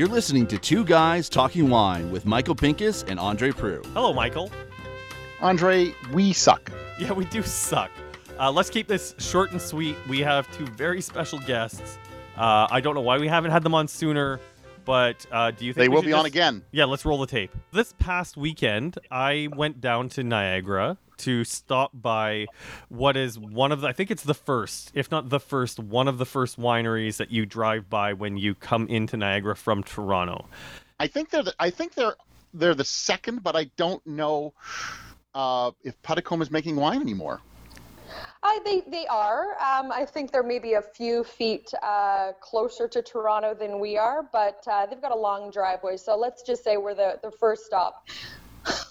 You're listening to Two Guys Talking Wine with Michael Pinkus and Andre Proulx. Hello, Michael. Andre, we suck. Yeah, we do suck. Uh, let's keep this short and sweet. We have two very special guests. Uh, I don't know why we haven't had them on sooner, but uh, do you think They will be on again. Yeah, let's roll the tape. This past weekend, I went down to Niagara to stop by what is one of the, I think it's the first, if not the first, one of the first wineries that you drive by when you come into Niagara from Toronto. I think they're the, I think they're they're the second, but I don't know uh, if Puddicombe is making wine anymore. I, they, they are. Um, I think they're maybe a few feet uh, closer to Toronto than we are, but uh, they've got a long driveway. So let's just say we're the, the first stop.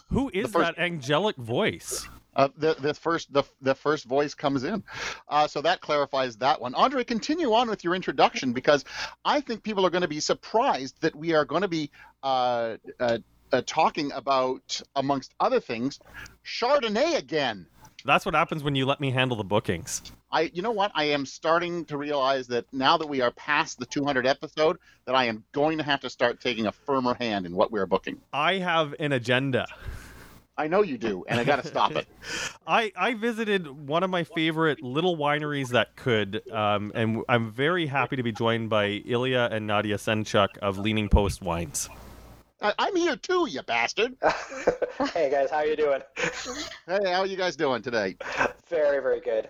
Who is first- that angelic voice? Uh, the the first the, the first voice comes in, uh, so that clarifies that one. Andre, continue on with your introduction because I think people are going to be surprised that we are going to be uh, uh, uh, talking about, amongst other things, Chardonnay again. That's what happens when you let me handle the bookings. I, you know what? I am starting to realize that now that we are past the 200 episode, that I am going to have to start taking a firmer hand in what we're booking. I have an agenda. I know you do, and I got to stop it. I, I visited one of my favorite little wineries that could, um, and I'm very happy to be joined by Ilya and Nadia Senchuk of Leaning Post Wines. I, I'm here too, you bastard. hey guys, how you doing? Hey, how are you guys doing today? Very, very good.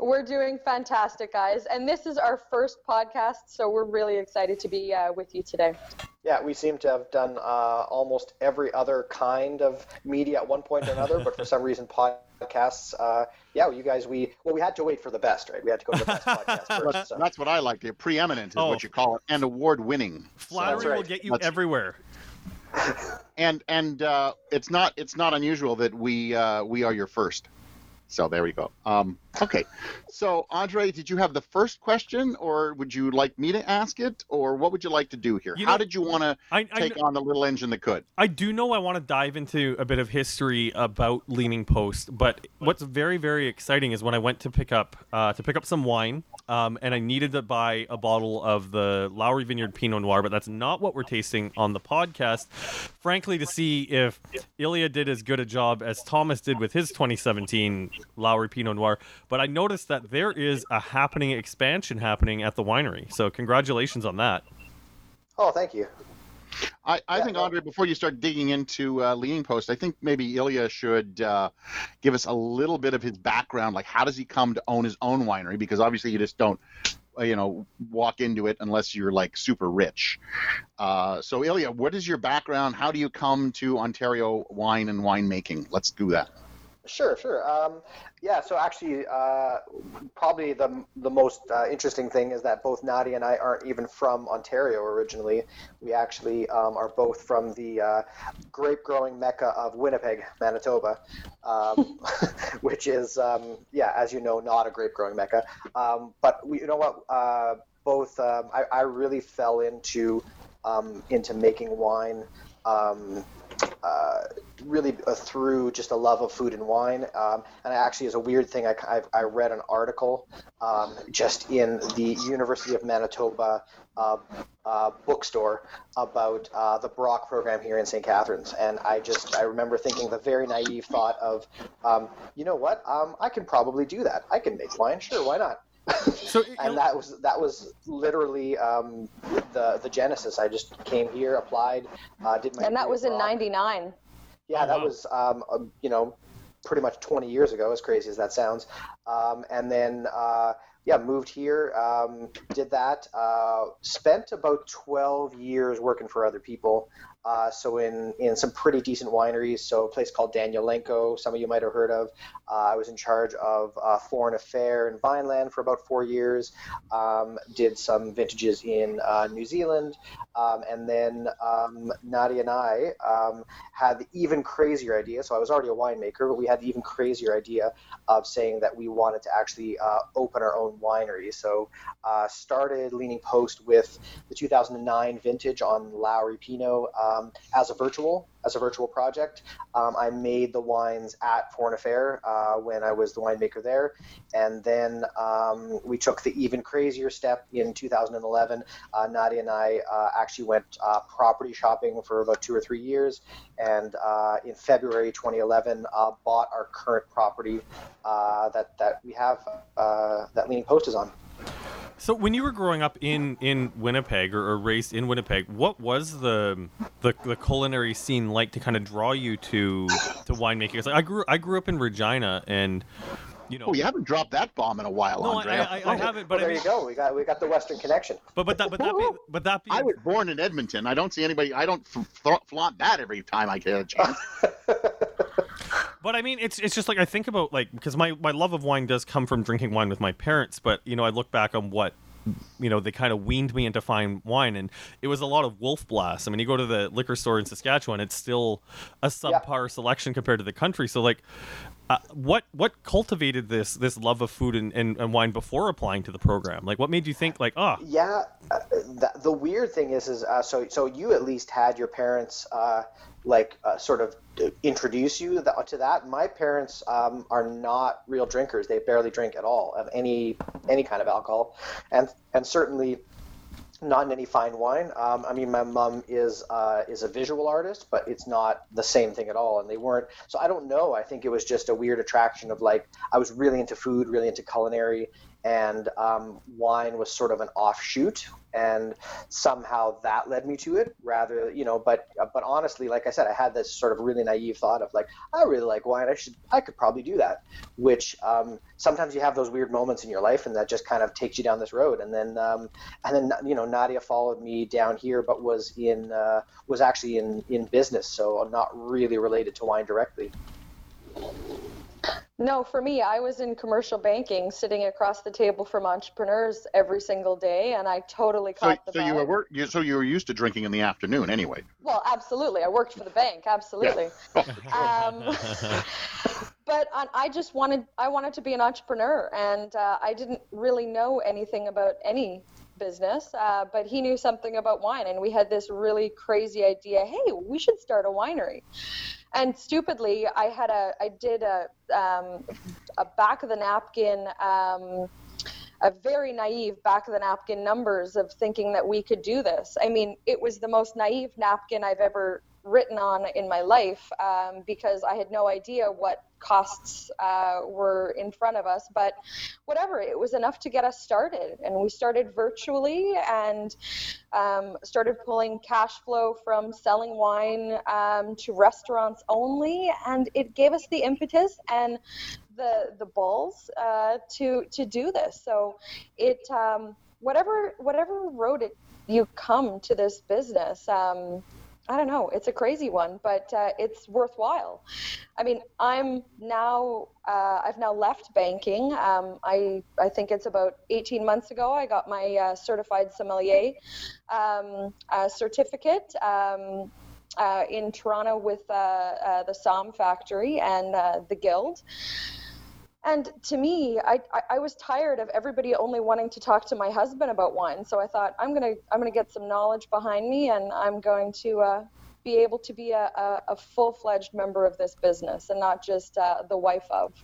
We're doing fantastic, guys. And this is our first podcast, so we're really excited to be uh, with you today. Yeah, we seem to have done uh, almost every other kind of media at one point or another, but for some reason, podcasts. Uh, yeah, you guys, we well, we had to wait for the best, right? We had to go to the best podcast first. That's, So. that's what I like. to Preeminent is Oh. what you call it, and award-winning. Flattery right. will get you Let's- everywhere. And and uh, it's not it's not unusual that we uh, we are your first. So there we go. Um, okay. So Andre, did you have the first question, or would you like me to ask it, or what would you like to do here? You How know- did you want to I, I, take on the little engine that could? I do know I want to dive into a bit of history about Leaning Post, but what's very very exciting is when I went to pick up uh, to pick up some wine, um, and I needed to buy a bottle of the Lowrey Vineyard Pinot Noir, but that's not what we're tasting on the podcast. Frankly, to see if Ilya did as good a job as Thomas did with his 2017 Lowrey Pinot Noir, but I noticed that there is a happening expansion happening at the winery. So congratulations on that. Oh, thank you. I, I Yeah, think. Andre, before you start digging into uh, Leaning Post, I think maybe Ilya should uh, give us a little bit of his background. Like, how does he come to own his own winery? Because obviously, you just don't, uh, you know, walk into it unless you're like super rich. Uh, so, Ilya, what is your background? How do you come to Ontario wine and winemaking? Let's do that. Sure, sure. Um, yeah, so actually, uh, probably the the most uh, interesting thing is that both Nadia and I aren't even from Ontario originally. We actually um, are both from the uh, grape growing mecca of Winnipeg, Manitoba, um, which is, um, yeah, as you know, not a grape growing mecca. Um, but we, you know what? Uh, both, um, I, I really fell into um, into making wine. Um, uh, really uh, through just a love of food and wine. Um, and actually, is a weird thing. I, I, I read an article um, just in the University of Manitoba uh, uh, bookstore about uh, the Brock program here in St. Catharines, and I just I remember thinking the very naive thought of, um, you know what, um, I can probably do that. I can make wine. Sure, why not? So, and that was that was literally um, the the genesis. I just came here, applied, uh, did my And that was at in 99. Yeah, that was, um, uh, you know, pretty much 20 years ago, as crazy as that sounds. Um, and then, uh, yeah, moved here, um, did that, uh, spent about 12 years working for other people. Uh, so in, in some pretty decent wineries, so a place called Daniel Lenko, some of you might have heard of. Uh, I was in charge of uh, foreign affair in Vineland for about four years. Um, did some vintages in uh, New Zealand, um, and then um, Nadia and I um, had the even crazier idea. So I was already a winemaker, but we had the even crazier idea of saying that we wanted to actually uh, open our own winery. So uh, started Leaning Post with the 2009 vintage on Lowrey Pinot. Um, as a virtual as a virtual project. Um, I made the wines at Foreign Affair uh, when I was the winemaker there, and then um, we took the even crazier step in 2011. Uh, Nadia and I uh, actually went uh, property shopping for about two or three years, and uh, in February 2011, uh, bought our current property that that we have that Leaning Post is on. So when you were growing up in in Winnipeg or, or, raised in Winnipeg, what was the, the the culinary scene like to kind of draw you to to winemaking? Because like I grew I grew up in Regina and. You know, oh, you haven't dropped that bomb in a while, no, Andrea. I, I, I haven't. But well, there I mean, you go. We got we got the Western connection. But but that but that be, but that be, I was born in Edmonton. I don't see anybody. I don't f- flaunt that every time I get a chance. but I mean, it's it's just like I think about like because my my love of wine does come from drinking wine with my parents. But you know, I look back on what you know they kind of weaned me into fine wine and it was a lot of Wolf Blass. i mean you go to the liquor store in saskatchewan it's still a subpar yeah. selection compared to the country so like uh, what what cultivated this this love of food and, and, and, wine before applying to the program like what made you think like oh yeah uh, the, the, weird thing is is uh, so so you at least had your parents uh, like uh, sort of introduce you to that. My parents um, are not real drinkers; they barely drink at all of any any kind of alcohol, and and certainly not in any fine wine. Um, I mean, my mom is uh, is a visual artist, but it's not the same thing at all. And they weren't. So I don't know. I think it was just a weird attraction of like I was really into food, really into culinary, and um, wine was sort of an offshoot and somehow that led me to it rather you know but but honestly like i said i had this sort of really naive thought of like i really like wine i should i could probably do that which um, sometimes you have those weird moments in your life and that just kind of takes you down this road and then um, and then you know nadia followed me down here but was in uh, was actually in in business so not really related to wine directly no, for me, I was in commercial banking, sitting across the table from entrepreneurs every single day, and I totally caught so, the. So you were work, you, so you were used to drinking in the afternoon, anyway. Well, absolutely. I worked for the bank, absolutely. Yeah. um, but I just wanted, I wanted to be an entrepreneur, and uh, I didn't really know anything about any business, uh, but he knew something about wine, and we had this really crazy idea. Hey, we should start a winery and stupidly, I had a, I did a, um, a back of the napkin, um, a very naive back of the napkin numbers of thinking that we could do this. I mean, it was the most naive napkin I've ever written on in my life um, because I had no idea what costs uh, were in front of us. But whatever, it was enough to get us started. And we started virtually and um, started pulling cash flow from selling wine um, to restaurants only. And it gave us the impetus and the the balls uh, to to do this. So it um, whatever whatever road it you come to this business. I don't know. It's a crazy one, but uh, it's worthwhile. I mean, I'm now uh, I've now left banking. Um, I I think it's about 18 months ago. I got my uh, certified sommelier um, certificate. Um, uh, in Toronto with uh, uh, the Somm Factory and the Guild, and to me, I, I, was tired of everybody only wanting to talk to my husband about wine. So I thought I'm gonna I'm gonna get some knowledge behind me, and I'm going to uh, be able to be a, a, a full fledged member of this business and not just uh, the wife of.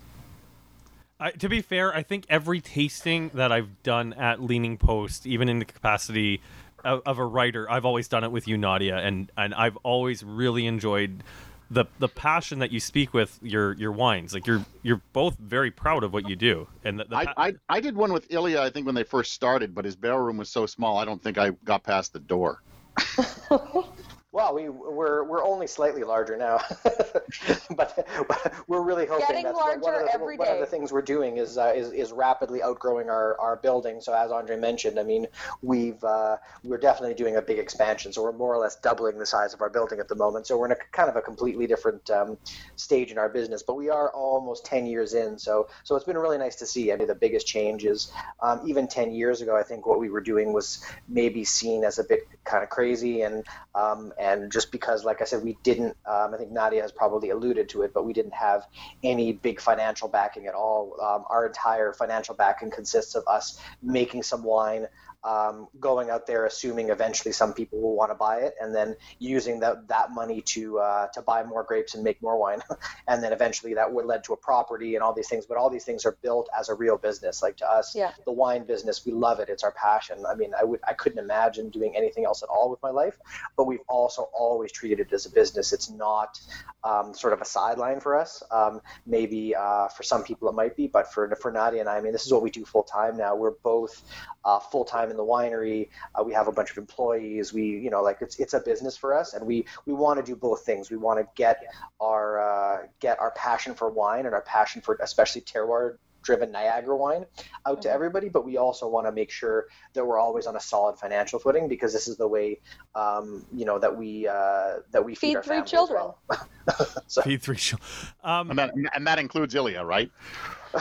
I, to be fair, I think every tasting that I've done at Leaning Post, even in the capacity of, of a writer, I've always done it with you, Nadia, and and I've always really enjoyed the the passion that you speak with your your wines. Like you're you're both very proud of what you do. And the, the I, I, I did one with Ilya I think when they first started but his barrel room was so small I don't think I got past the door Well, we we're we're only slightly larger now, but, but, we're really hoping Getting that's larger one of the, every one day. of the things we're doing is uh, is is rapidly outgrowing our, our building. So as Andre mentioned, I mean we've uh, we're definitely doing a big expansion. So we're more or less doubling the size of our building at the moment. So we're in a kind of a completely different um, stage in our business, but we are almost 10 years in. So so it's been really nice to see. I mean the biggest change is um, even 10 years ago, I think what we were doing was maybe seen as a bit kind of crazy and um, and just because, like I said, we didn't, um, I think Nadia has probably alluded to it, but we didn't have any big financial backing at all. Um, our entire financial backing consists of us making some wine. Um, going out there assuming eventually some people will want to buy it and then using that that money to uh, to buy more grapes and make more wine. And then eventually that would led to a property and all these things but all these things are built as a real business. Like to us Yeah. the wine business we love it. It's our passion. I mean i would i couldn't imagine doing anything else at all with my life but we've also always treated it as a business. It's not um, sort of a sideline for us. Um, maybe uh, for some people it might be but for for nadia and i I mean this is what we do full time now. We're both uh, full time in the winery. Uh, we have a bunch of employees. We you know like it's it's a business for us and we we want to do both things. We want to get our uh, get our passion for wine and our passion for especially terroir driven Niagara wine out to Mhm. everybody, but we also want to make sure that we're always on a solid financial footing because this is the way, um, you know, that we uh, that we feed, Feed our three children. well. so, Feed three children, Um, And that, and that includes Ilya, right?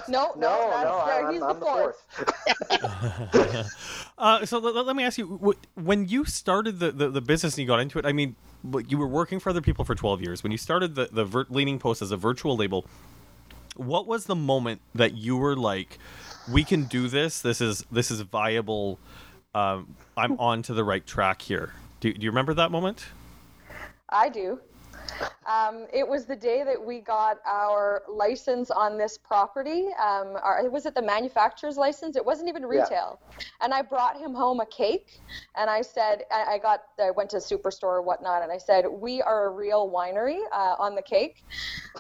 No, no, no, that's, no, yeah, I'm, he's I'm the fourth. uh, so let, let me ask you, when you started the, the, the business and you got into it, I mean, but you were working for other people for 12 years. When you started the, the vir- Leaning Post as a virtual label, what was the moment that you were like, we can do this, this is this is viable, um, I'm on to the right track here. Do, do you remember that moment? I do. Um, it was the day that we got our license on this property. Um, our, was it the manufacturer's license? It wasn't even Yeah. retail. And I brought him home a cake, and I said, I, I got, I went to Superstore or whatnot, and I said, we are a real winery uh, on the cake.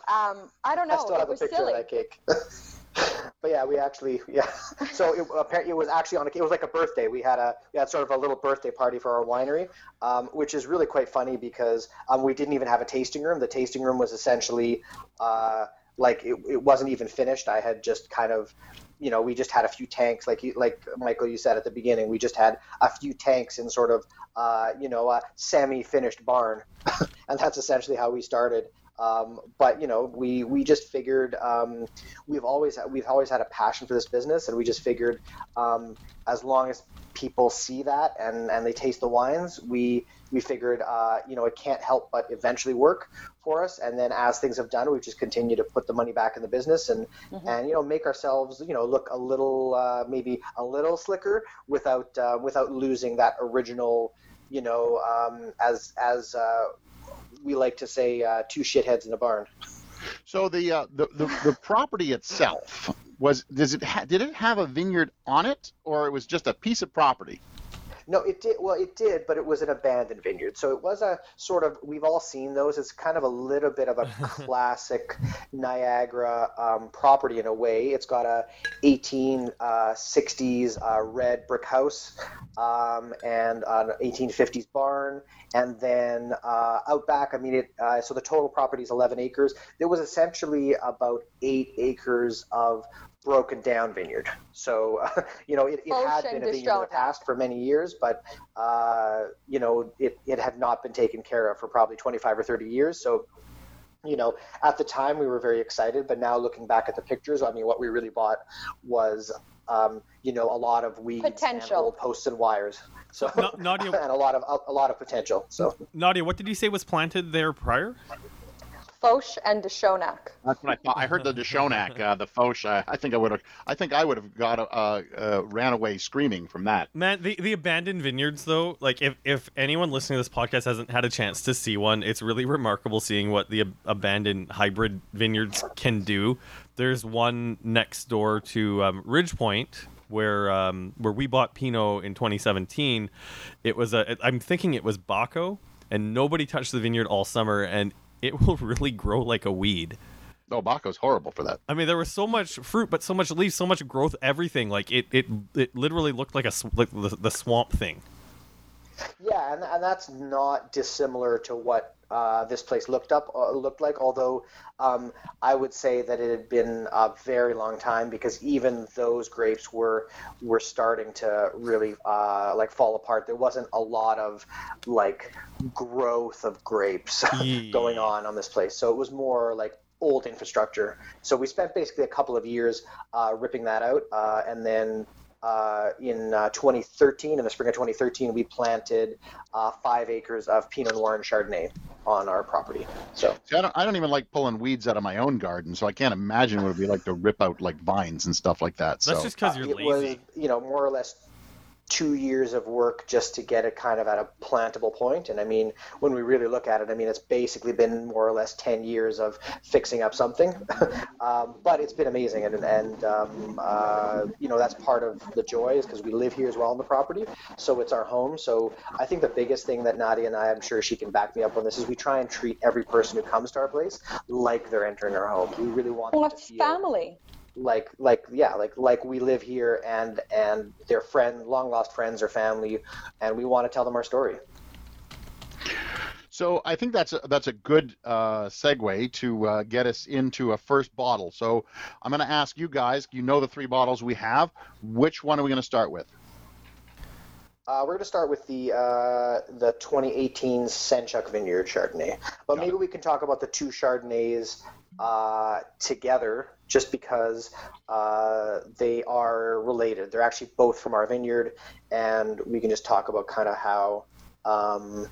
Um, I don't know. I still it have a was picture silly. of that cake. but yeah, we actually yeah. So it apparently it was actually on a, it was like a birthday. We had a we had sort of a little birthday party for our winery, um, which is really quite funny because um, we didn't even have a tasting room. The tasting room was essentially uh, like it, it wasn't even finished. I had just kind of you know, we just had a few tanks, like you, like Michael, you said at the beginning, we just had a few tanks in sort of, uh, you know, a semi-finished barn, and that's essentially how we started. Um, but you know, we we just figured um, we've always we've always had a passion for this business, and we just figured um, as long as people see that and and they taste the wines, we we figured uh, you know it can't help but eventually work for us. And then as things have done, we've just continued to put the money back in the business and Mhm. and you know make ourselves you know look a little uh, maybe a little slicker without uh, without losing that original you know um, as as uh, we like to say uh, two shitheads in a barn. So the, uh, the the the property itself was does it ha- did it have a vineyard on it or it was just a piece of property? No, it did. Well, it did, but it was an abandoned vineyard. So it was a sort of. We've all seen those. It's kind of a little bit of a classic Niagara um, property in a way. It's got a 1860s uh, red brick house um, and an 1850s barn, and then uh, out back. I mean, it. Uh, so the total property is 11 acres. There was essentially about eight acres of broken down vineyard. So, uh, you know, it, it had been a vineyard in the past for many years, but, uh, you know, it, it had not been taken care of for probably 25 or 30 years. So, you know, at the time we were very excited, but now looking back at the pictures, I mean, what we really bought was, um, you know, a lot of weeds and Potential. old posts and wires. So, Na- Nadia- and a lot of a, a lot of potential. So, Nadia, what did you say was planted there prior? Foch and De Chaunac. That's what I thought. I heard the De Chaunac, uh, the Foch. Uh, I think I would have. I think I would have got uh, uh, ran away screaming from that. Man, the, the abandoned vineyards though, like if, if anyone listening to this podcast hasn't had a chance to see one, it's really remarkable seeing what the ab- abandoned hybrid vineyards can do. There's one next door to um, Ridgepoint where um, where we bought Pinot in 2017. It was a I'm thinking it was Baco, and nobody touched the vineyard all summer, and it will really grow like a weed. Oh, Baco's horrible for that. I mean, there was so much fruit, but so much leaves, so much growth, everything. Like it, it, it literally looked like a like the, the swamp thing. Yeah, and, and that's not dissimilar to what uh, this place looked up uh, looked like. Although um, I would say that it had been a very long time because even those grapes were were starting to really uh, like fall apart. There wasn't a lot of like growth of grapes going on on this place, so it was more like old infrastructure. So we spent basically a couple of years uh, ripping that out, uh, and then uh, in uh, 2013, in the spring of 2013, we planted uh, five acres of Pinot Noir and Chardonnay on our property. So See, I don't. I don't even like pulling weeds out of my own garden, so I can't imagine what it'd be like to rip out like vines and stuff like that. That's so just because uh, you're it lazy. was, you know, more or less two years of work just to get it kind of at a plantable point. And I mean, when we really look at it, I mean, it's basically been more or less 10 years of fixing up something. um, but it's been amazing. And, and um, uh, you know, that's part of the joy is because we live here as well on the property. So it's our home. So I think the biggest thing that Nadia and I, I'm sure she can back me up on this, is we try and treat every person who comes to our place like they're entering our home. We really want well, to feel family. Like like yeah like like we live here and and they're friend long lost friends or family and we want to tell them our story So I think that's a, that's a good uh, segue to uh, get us into a first bottle. So I'm going to ask you guys. You know the three bottles we have. Which one are we going to start with? uh, we're going to start with the uh, the 2018 Senchuk Vineyard Chardonnay, but Got maybe we can talk about the two Chardonnays uh, together, just because uh, they are related. They're actually both from our vineyard, and we can just talk about kind of how. Um,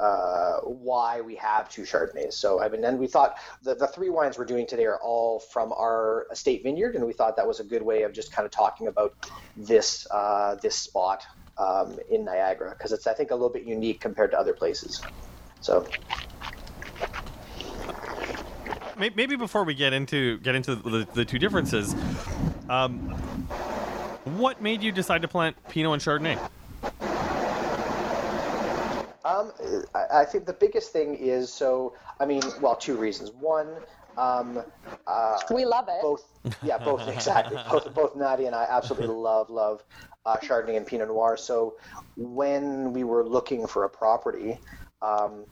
uh, why we have two Chardonnays. So I mean, and we thought the, the three wines we're doing today are all from our estate vineyard, and we thought that was a good way of just kind of talking about this uh, this spot um, in Niagara because it's I think a little bit unique compared to other places. So Maybe before we get into get into the, the two differences, um, what made you decide to plant Pinot and Chardonnay? Um, I, I think the biggest thing is so. I mean, well, two reasons. One, um, uh, We love it. both. Yeah, both exactly. Both both Nadia and I absolutely love love uh, Chardonnay and Pinot Noir. So when we were looking for a property. Um,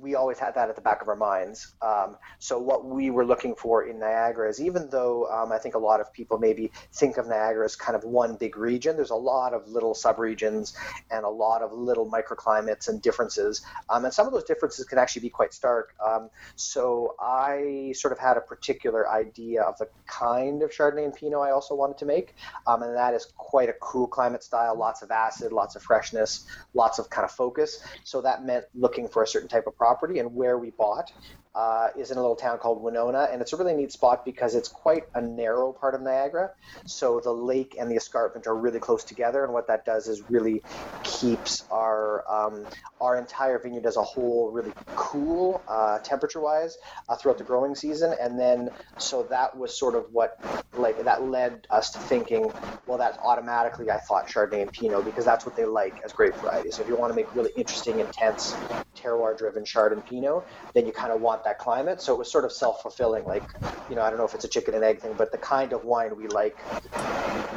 we always had that at the back of our minds. Um, so what we were looking for in Niagara is even though um, I think a lot of people maybe think of Niagara as kind of one big region, there's a lot of little subregions and a lot of little microclimates and differences. Um, and some of those differences can actually be quite stark. Um, so I sort of had a particular idea of the kind of Chardonnay and Pinot I also wanted to make. Um, and that is quite a cool climate style, lots of acid, lots of freshness, lots of kind of focus. So that meant looking for a certain type of property and where we bought uh, is in a little town called Winona, and it's a really neat spot because it's quite a narrow part of Niagara. So the lake and the escarpment are really close together, and what that does is really keeps our um, our entire vineyard as a whole really cool uh, temperature-wise uh, throughout the growing season. And then so that was sort of what like that led us to thinking, well, that's automatically I thought Chardonnay and Pinot because that's what they like as grape varieties. So if you want to make really interesting, intense terroir-driven Chard and Pinot, then you kind of want that climate. So it was sort of self-fulfilling. Like, you know, I don't know if it's a chicken and egg thing, but the kind of wine we like,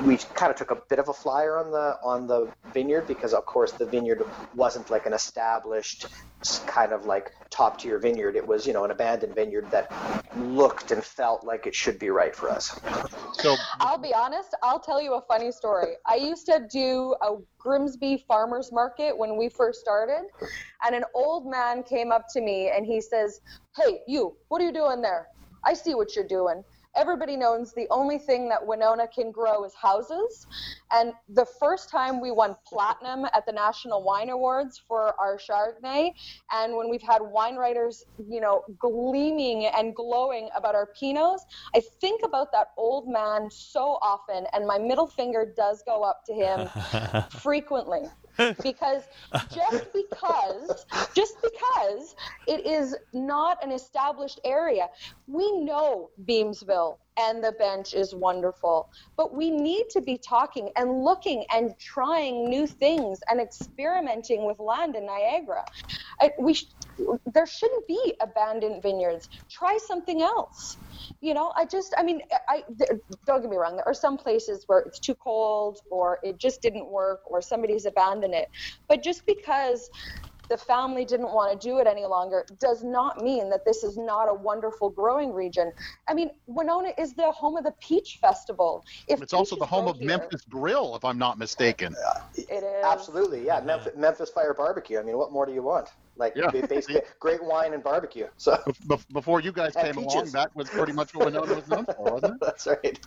we kind of took a bit of a flyer on the on the vineyard because, of course, the vineyard wasn't like an established kind of like top tier vineyard. It was, you know, an abandoned vineyard that looked and felt like it should be right for us. So I'll be honest, I'll tell you a funny story. I used to do a Grimsby farmers market when we first started, and an old man came up to me and he says, Hey, you, what are you doing there? I see what you're doing. Everybody knows the only thing that Winona can grow is houses. And the first time we won platinum at the National Wine Awards for our Chardonnay, and when we've had wine writers, you know, gleaming and glowing about our Pinots, I think about that old man so often, and my middle finger does go up to him frequently because just because just because it is not an established area we know beamsville and the bench is wonderful. But we need to be talking and looking and trying new things and experimenting with land in niagara. I, we sh- there shouldn't be abandoned vineyards. Try something else. You know i just i mean i th- don't get me wrong there are some places where it's too cold or it just didn't work or somebody's abandoned it. But just because the family didn't want to do it any longer does not mean that this is not a wonderful growing region. I mean, Winona is the home of the Peach Festival. If it's also the home of here- Memphis Grill, if I'm not mistaken. It is. Absolutely, yeah. Memphis, Memphis Fire Barbecue. I mean, what more do you want? Like Yeah. basically, great wine and barbecue. So Bef- Before you guys And came along, that was pretty much what Winona was known for, wasn't it? that's right.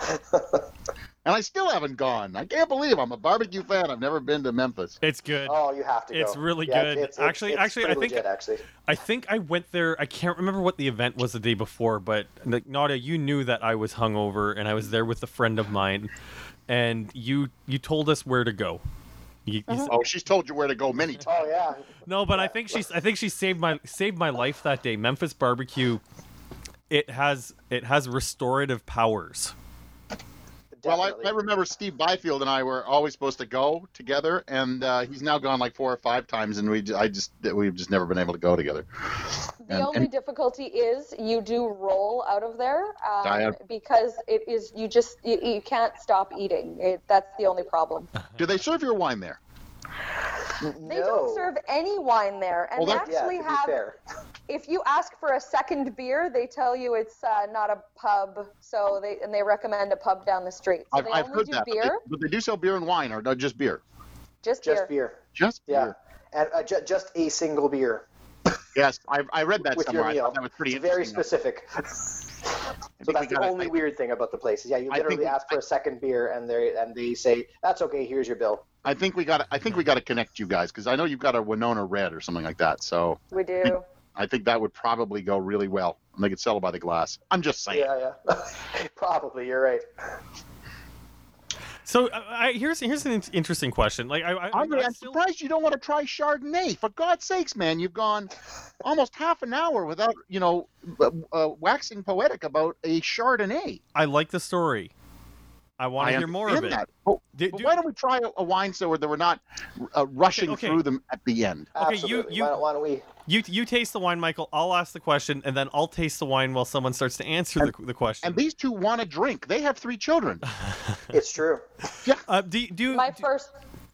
And I still haven't gone. I can't believe I'm a barbecue fan. I've never been to Memphis. It's good. Oh, you have to go. It's really Yeah, good. it's- it's- Actually- it's actually, I think- legit, actually. I think I went there. I can't remember what the event was the day before, but like, Nadia, you knew that I was hungover and I was there with a friend of mine. and you you told us where to go. You- you uh-huh. s- Oh, she's told you where to go many times. Oh yeah. no, but I think she's I think she saved my saved my life that day. Memphis barbecue. It has it has restorative powers. Well, I, I remember Steve Byfield and I were always supposed to go together, and uh, he's now gone like four or five times, and we j- I just we've just never been able to go together. The And- only and- difficulty is you do roll out of there um, Diet. because it is you just you, you can't stop eating. It, that's the only problem. Do they serve your wine there? They no. don't serve any wine there, and Well, they that- Yeah, actually to be have. fair. If you ask for a second beer, they tell you it's uh, not a pub, so they and they recommend a pub down the street. So I've, they I've only heard do that, but they, beer, but they do sell beer and wine, or not just beer. just, beer. Just beer. Just beer. Yeah. And uh, ju- just a single beer Yes, I, I read that with somewhere. your I meal. thought that was pretty It's very specific. So that's the gotta- only I- weird thing about the place. Is yeah, you I think literally ask for a second beer and they and they say that's okay. Here's your bill. I think we got. I think we got to connect you guys because I know you've got a Winona Red or something like that. So We do. I think that would probably go really well, and they could sell it by the glass. I'm just saying. Yeah, yeah. Probably, you're right. So uh, I, here's here's an interesting question. Like I, I, I'm, I'm still- surprised you don't want to try Chardonnay. For God's sakes, man, you've gone almost half an hour without, you know, uh, uh, waxing poetic about a Chardonnay. I like the story. I want I to hear more of it. that. But, Do- but do- why don't we try a, a wine so that we're not uh, rushing okay. through them at the end? Okay, you- Absolutely. you- Why, don't, why don't we? You you taste the wine, Michael. I'll ask the question, and then I'll taste the wine while someone starts to answer the, the question. And these two want to drink. They have three children. It's true. uh, do do My do, first,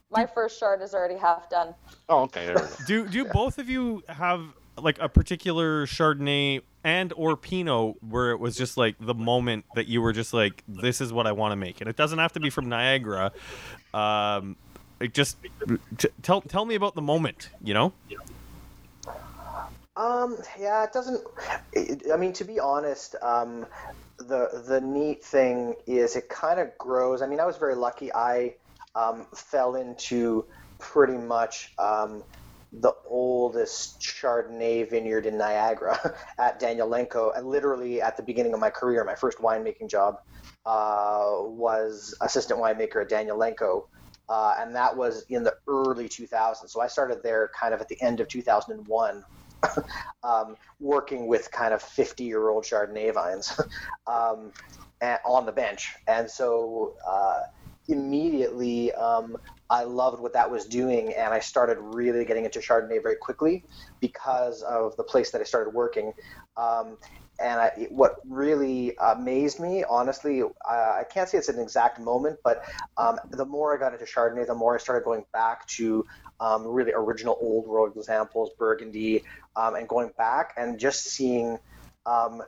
my first shard is already half done. Oh, okay. There we go. do do both of you have like a particular Chardonnay and or Pinot where it was just like the moment that you were just like, this is what I want to make, and it doesn't have to be from Niagara. Um, it just t- tell tell me about the moment. You know. Um, yeah, it doesn't. It, I mean, to be honest, um, the the neat thing is it kind of grows. I mean, I was very lucky. I um, fell into pretty much um, the oldest Chardonnay vineyard in Niagara at Daniel Lenko, and literally at the beginning of my career, my first winemaking job uh, was assistant winemaker at Daniel Lenko. Uh, and that was in the early 2000s. So I started there kind of at the end of 2001 um, working with kind of 50 year old Chardonnay vines um, and, on the bench. And so uh, immediately um, I loved what that was doing, and I started really getting into Chardonnay very quickly because of the place that I started working. Um, and I, what really amazed me, honestly, I, I can't say it's an exact moment, but um, the more I got into Chardonnay, the more I started going back to um, really original old world examples, Burgundy, um, and going back and just seeing um,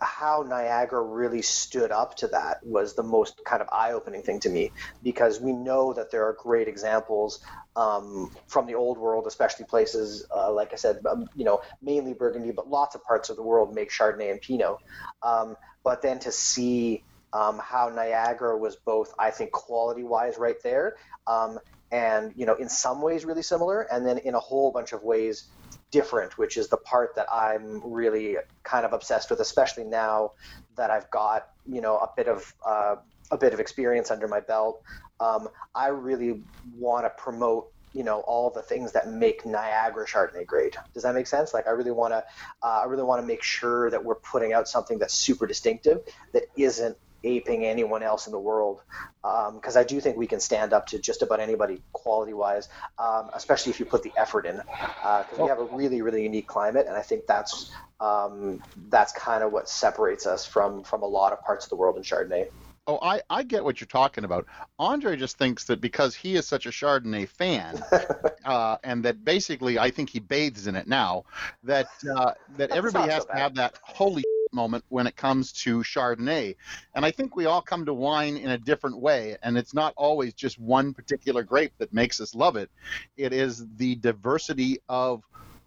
how Niagara really stood up to that was the most kind of eye opening thing to me because we know that there are great examples um, from the old world, especially places uh, like I said, um, you know, mainly Burgundy, but lots of parts of the world make Chardonnay and Pinot. Um, but then to see um, how Niagara was both, I think, quality wise, right there, um, and you know, in some ways really similar, and then in a whole bunch of ways different, which is the part that I'm really kind of obsessed with, especially now that I've got you know a bit of uh, a bit of experience under my belt. Um, I really want to promote you know all the things that make Niagara Chardonnay great. Does that make sense? Like I really want to uh, I really want to make sure that we're putting out something that's super distinctive that isn't aping anyone else in the world because I do think we can stand up to just about anybody quality wise, um, especially if you put the effort in. Because we have a really, really unique climate, and I think that's um, that's kind of what separates us from from a lot of parts of the world in Chardonnay. Oh, I, I get what you're talking about. Andre just thinks that because he is such a Chardonnay fan, uh, and that basically I think he bathes in it now, that uh, that everybody has so to have that holy moment when it comes to Chardonnay. And I think we all come to wine in a different way, and it's not always just one particular grape that makes us love it. It is the diversity of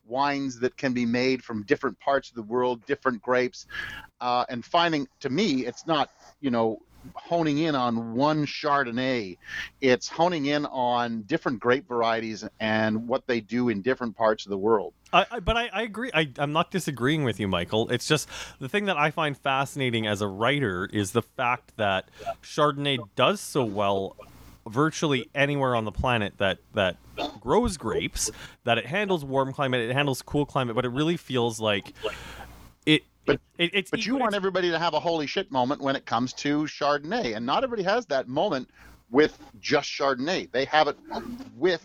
wines that can be made from different parts of the world, different grapes, uh, and finding to me it's not you know honing in on one Chardonnay. It's honing in on different grape varieties and what they do in different parts of the world. I, I, but I, I agree. I, I'm not disagreeing with you, Michael. It's just the thing that I find fascinating as a writer is the fact that Chardonnay does so well virtually anywhere on the planet that that grows grapes, that it handles warm climate, it handles cool climate, but it really feels like. But- it, it's But you want everybody to have a holy shit moment when it comes to Chardonnay, and not everybody has that moment with just Chardonnay. They have it with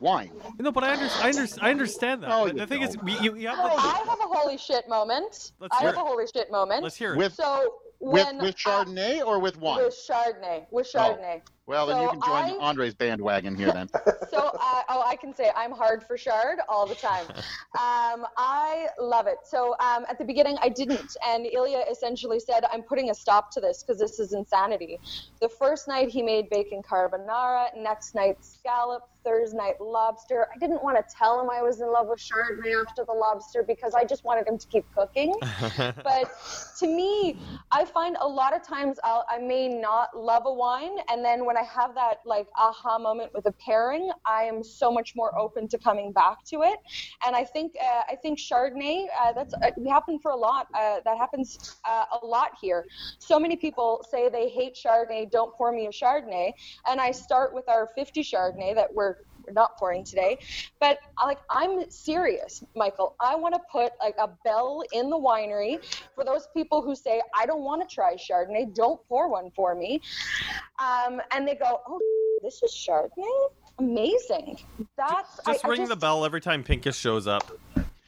wine. no, but I, under, I, under, I understand that. No, But you the thing is, don't. we, you, you have Oh, I have a holy shit moment. Let's I hear have a holy shit moment. let's hear it. With so with when with uh, Chardonnay or with wine? with Chardonnay, with Oh. Chardonnay. well, then you can join I- Andre's bandwagon here then. so uh, oh i can say i'm hard for shard all the time. Um, i love it. So um, at the beginning i didn't and ilya essentially said i'm putting a stop to this because this is insanity. The first night he made bacon carbonara. Next night scallop. Thursday night lobster. I didn't want to tell him i was in love with chardonnay after the lobster because i just wanted him to keep cooking. But to me, I find a lot of times I'll, I may not love a wine, and then when I have that like aha moment with a pairing, I am so much more open to coming back to it. And I think uh, I think Chardonnay uh, that's uh, we happen for a lot. Uh, that happens uh, a lot here. So many people say they hate Chardonnay. Don't pour me a Chardonnay, and I start with our 50 Chardonnay that we're not pouring today. But like i'm serious michael. I want to put like a bell in the winery for those people who say i don't want to try chardonnay. Don't pour one for me. Um, and they go oh this is chardonnay? Amazing. That's Just I, I ring just, the bell every time Pinkus shows up.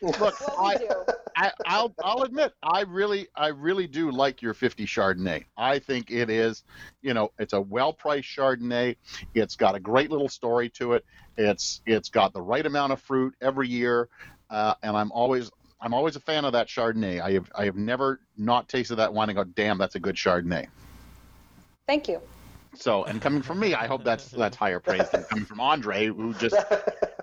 Look, I, do I, I'll I'll admit I really I really do like your 50 Chardonnay. I think it is, you know, it's a well-priced Chardonnay. It's got a great little story to it. It's it's got the right amount of fruit every year, uh, and I'm always I'm always a fan of that Chardonnay. I have I have never not tasted that wine and go, damn, that's a good Chardonnay. thank you So, and coming from me, I hope that's that's higher praise than coming from Andre, who just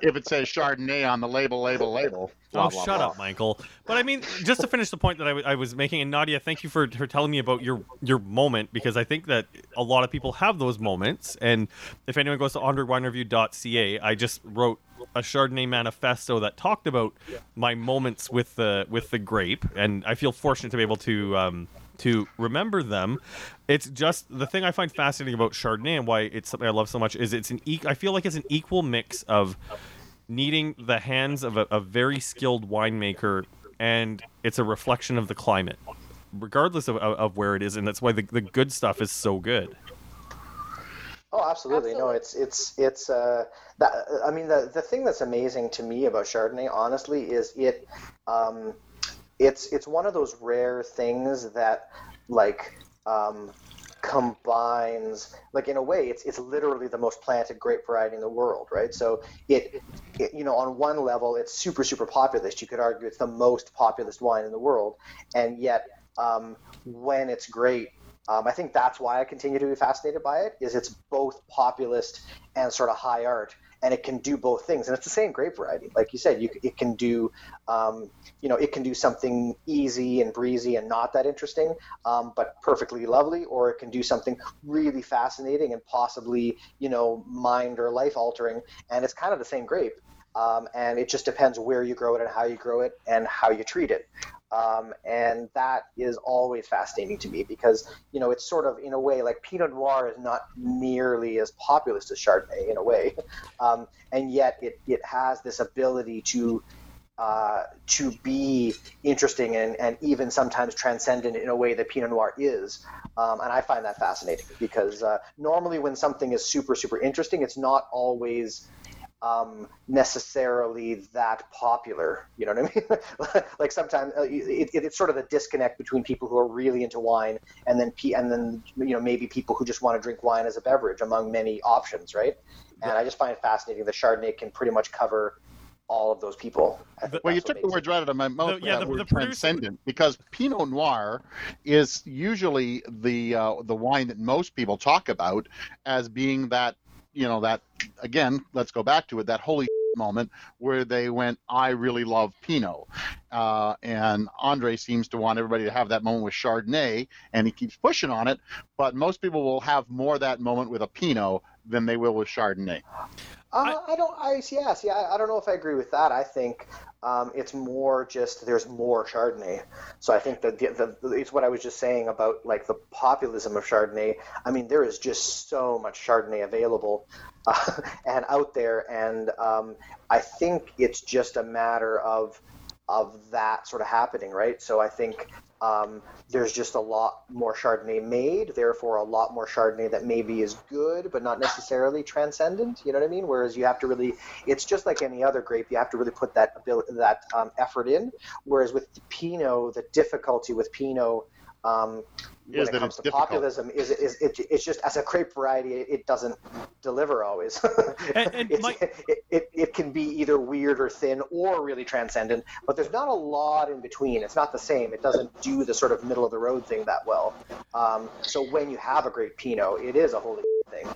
if it says Chardonnay on the label, label, label. blah, oh, blah, shut blah. up, Michael. But I mean, just to finish the point that I, w- I was making, and Nadia, thank you for, for telling me about your your moment because I think that a lot of people have those moments. And if anyone goes to andrewinereview.ca, I just wrote a Chardonnay manifesto that talked about my moments with the with the grape, and I feel fortunate to be able to. Um, to remember them, it's just the thing I find fascinating about Chardonnay and why it's something I love so much is it's an e- I feel like it's an equal mix of needing the hands of a, a very skilled winemaker and it's a reflection of the climate regardless of, of, of where it is and that's why the, the good stuff is so good Oh, absolutely. No, Absolutely. it's it's it's uh that I mean the the thing that's amazing to me about Chardonnay, honestly, is it um it's it's one of those rare things that like um combines like in a way it's it's literally the most planted grape variety in the world right? So it, it you know on one level it's super super populist. You could argue it's the most populist wine in the world. And yet um, when it's great um, I think that's why I continue to be fascinated by it. Is it's both populist and sort of high art, and it can do both things. And it's the same grape variety, like you said. You, it can do, um, you know, it can do something easy and breezy and not that interesting, um, but perfectly lovely, or it can do something really fascinating and possibly, you know, mind or life altering. And it's kind of the same grape. Um, and it just depends where you grow it and how you grow it and how you treat it. Um, and that is always fascinating to me because you know it's sort of in a way like Pinot Noir is not nearly as populist as Chardonnay in a way, um, and yet it it has this ability to uh, to be interesting and, and even sometimes transcendent in a way that Pinot Noir is. Um, and I find that fascinating because uh, normally when something is super, super interesting, it's not always um, necessarily that popular. You know what I mean? like sometimes uh, it, it, it's sort of a disconnect between people who are really into wine and then and then you know maybe people who just want to drink wine as a beverage among many options, right? And I just find it fascinating that Chardonnay can pretty much cover all of those people. I Well, you took the words right out of my mouth. yeah, the- word the producer- transcendent, because Pinot Noir is usually the uh, the wine that most people talk about as being that you know that again. Let's go back to it. That holy moment where they went, I really love Pinot. Uh, and Andre seems to want everybody to have that moment with Chardonnay, and he keeps pushing on it. But most people will have more that moment with a Pinot than they will with Chardonnay. Uh, I, I, don't. I yeah. See, I, I don't know if I agree with that. I think um, it's more just there's more Chardonnay. So I think that the, the, it's what I was just saying about like the populism of Chardonnay. I mean, there is just so much Chardonnay available uh, and out there, and um, I think it's just a matter of of that sort of happening, right? So I think um, there's just a lot more Chardonnay made, therefore a lot more Chardonnay that maybe is good, but not necessarily transcendent. You know what I mean? Whereas you have to really, it's just like any other grape. You have to really put that ability, that um, effort in. Whereas with Pinot, the difficulty with Pinot um, when Is it comes to difficult. populism is, is it, it's just as a crepe variety it, it doesn't deliver always. And- and It's- Mike- it, it, it can be either weird or thin or really transcendent but there's not a lot in between. It's not the same. It doesn't do the sort of middle of the road thing that well. Um, so when you have a great pinot it is a holy thing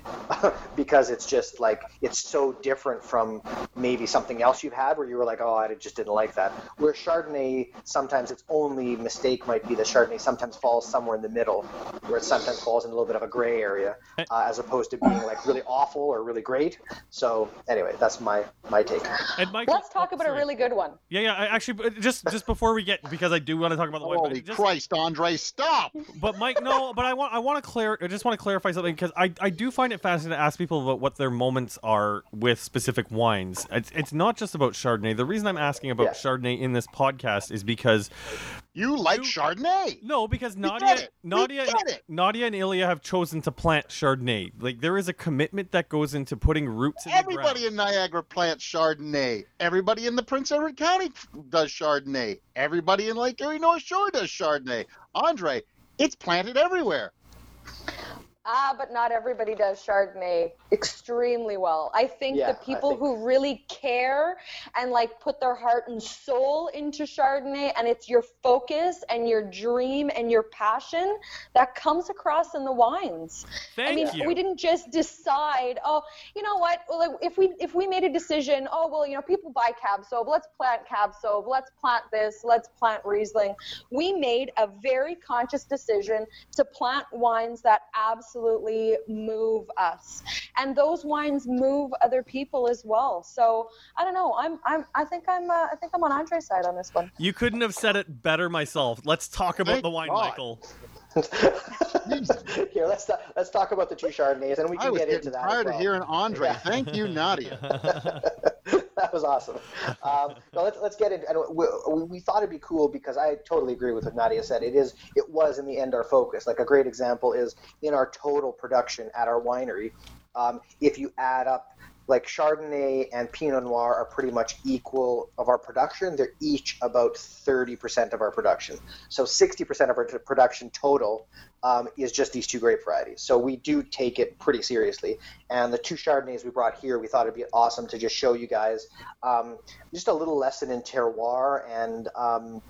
because it's just like it's so different from maybe something else you've had where you were like oh i just didn't like that where chardonnay sometimes its only mistake might be that chardonnay sometimes falls somewhere in the middle where it sometimes falls in a little bit of a gray area uh, as opposed to being like really awful or really great so anyway that's my my take And Mike, Let's talk oh, about a really good one. Yeah, yeah. I, actually, just just before we get, because I do want to talk about the wine. but Holy just- Christ, Andre, stop! But Mike, no, but I want I want to clear. I just want to clarify something because I I do find it fascinating to ask people about what their moments are with specific wines. It's it's not just about Chardonnay. The reason I'm asking about Yeah. Chardonnay in this podcast is because You like You- Chardonnay. no, because Nadia Nadia. Nadia and Ilya have chosen to plant Chardonnay. Like there is a commitment that goes into putting roots in Everybody in Niagara plants Chardonnay. Everybody in the Prince Edward County does Chardonnay. Everybody in Lake Erie North Shore does Chardonnay. Andre, it's planted everywhere. Ah, but not everybody does Chardonnay extremely well. I think Yeah, the people think- who really care and like put their heart and soul into Chardonnay and it's your focus and your dream and your passion that comes across in the wines. Thank I mean, you. we didn't just decide, oh, you know what? Well, like, if we if we made a decision, oh well, you know, people buy cab sauv, let's plant cab sauv, let's plant this, let's plant Riesling. We made a very conscious decision to plant wines that absolutely move us, and those wines move other people as well. So I don't know. I'm I'm I think I'm uh, I think I'm on Andre's side on this one. You couldn't have said it better myself. Let's talk about Thank the wine, God. Michael. here let's ta- let's talk about the two chardonnays and we I can was get into getting that as tired of well. hearing Andre. Yeah. Thank you, Nadia. that was awesome. Um, now let's let's get into. And we, we- we thought it'd be cool because I totally agree with what Nadia said. It is it was in the end our focus. Like a great example is in our total production at our winery. Um, if you add up like Chardonnay and Pinot Noir are pretty much equal of our production. They're each about 30% of our production. So 60% of our production total um, is just these two grape varieties. So we do take it pretty seriously. And the two Chardonnays we brought here, we thought it'd be awesome to just show you guys um, just a little lesson in terroir and. Um,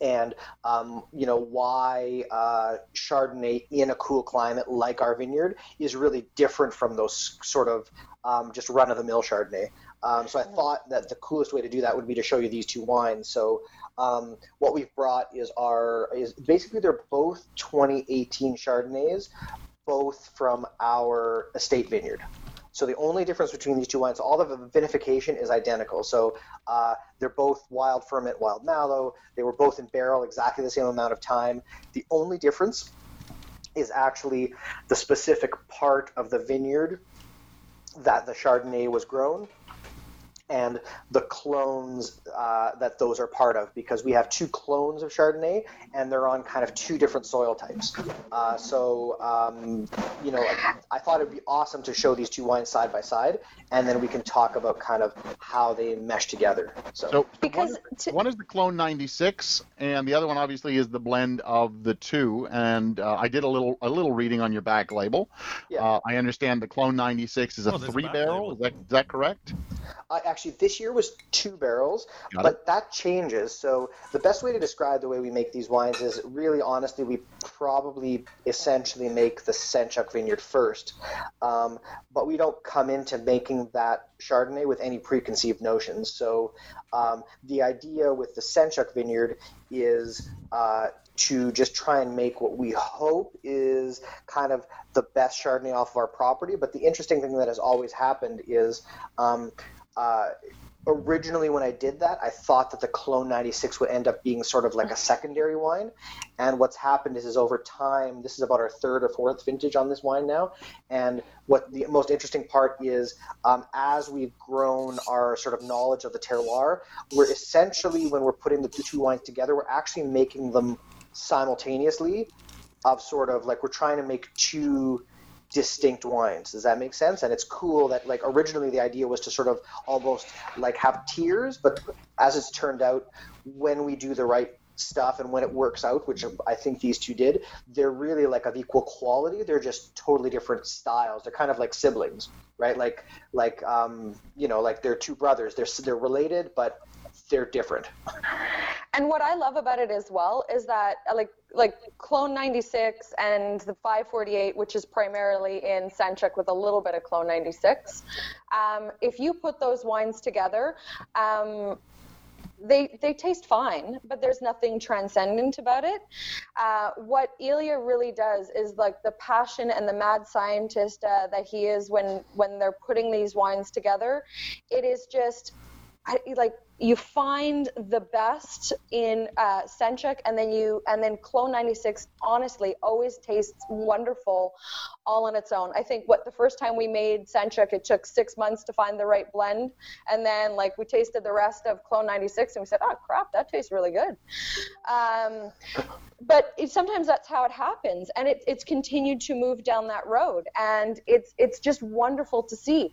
and um, you know why uh, Chardonnay in a cool climate like our vineyard is really different from those sort of um, just run of the mill Chardonnay. Um, so I thought that the coolest way to do that would be to show you these two wines. So um, what we've brought is our is basically they're both 2018 Chardonnays, both from our estate vineyard. So the only difference between these two wines, all the vinification is identical. So uh, they're both wild ferment, wild malo. They were both in barrel exactly the same amount of time. The only difference is actually the specific part of the vineyard that the Chardonnay was grown and the clones uh, that those are part of because we have two clones of Chardonnay and they're on kind of two different soil types. Uh, so, um, you know, I, I thought it'd be awesome to show these two wines side by side and then we can talk about kind of how they mesh together. So, So Because one, to- one is the Clone 96, and the other one obviously is the blend of the two. And uh, I did a little a little reading on your back label. Yeah. Uh, I understand the Clone 96 is a Oh, there's a three barrel. Is that is that correct? I, actually, actually this year was two barrels, Got but that changes. So the best way to describe the way we make these wines is really honestly, we probably essentially make the Senchuk vineyard first, um, but we don't come into making that Chardonnay with any preconceived notions. So um, the idea with the Senchuk vineyard is uh, to just try and make what we hope is kind of the best Chardonnay off of our property. But the interesting thing that has always happened is um, uh, originally when I did that, I thought that the Clone 96 would end up being sort of like a secondary wine. And what's happened is, is over time, this is about our third or fourth vintage on this wine now. And what the most interesting part is, um, as we've grown our sort of knowledge of the terroir, we're essentially, when we're putting the two wines together, we're actually making them simultaneously of sort of like we're trying to make two distinct wines. Does that make sense? And it's cool that like originally the idea was to sort of almost like have tiers, but as it's turned out, when we do the right stuff and when it works out, which I think these two did, they're really like of equal quality. They're just totally different styles. They're kind of like siblings, right? Like like um, you know, like they're two brothers. They're they're related, but they're different. And what I love about it as well is that like like Clone 96 and the 548, which is primarily in Senchuk with a little bit of Clone 96. Um, if you put those wines together, um, they they taste fine, but there's nothing transcendent about it. Uh, what Ilya really does is like the passion and the mad scientist uh, that he is when when they're putting these wines together. It is just I, like you find the best in uh, Senchuk, and then you and then Clone 96 honestly always tastes wonderful all on its own. I think what the first time we made Senchuk, it took six months to find the right blend, and then like we tasted the rest of Clone 96, and we said, oh crap, that tastes really good. Um, but it, sometimes that's how it happens, and it, it's continued to move down that road, and it's it's just wonderful to see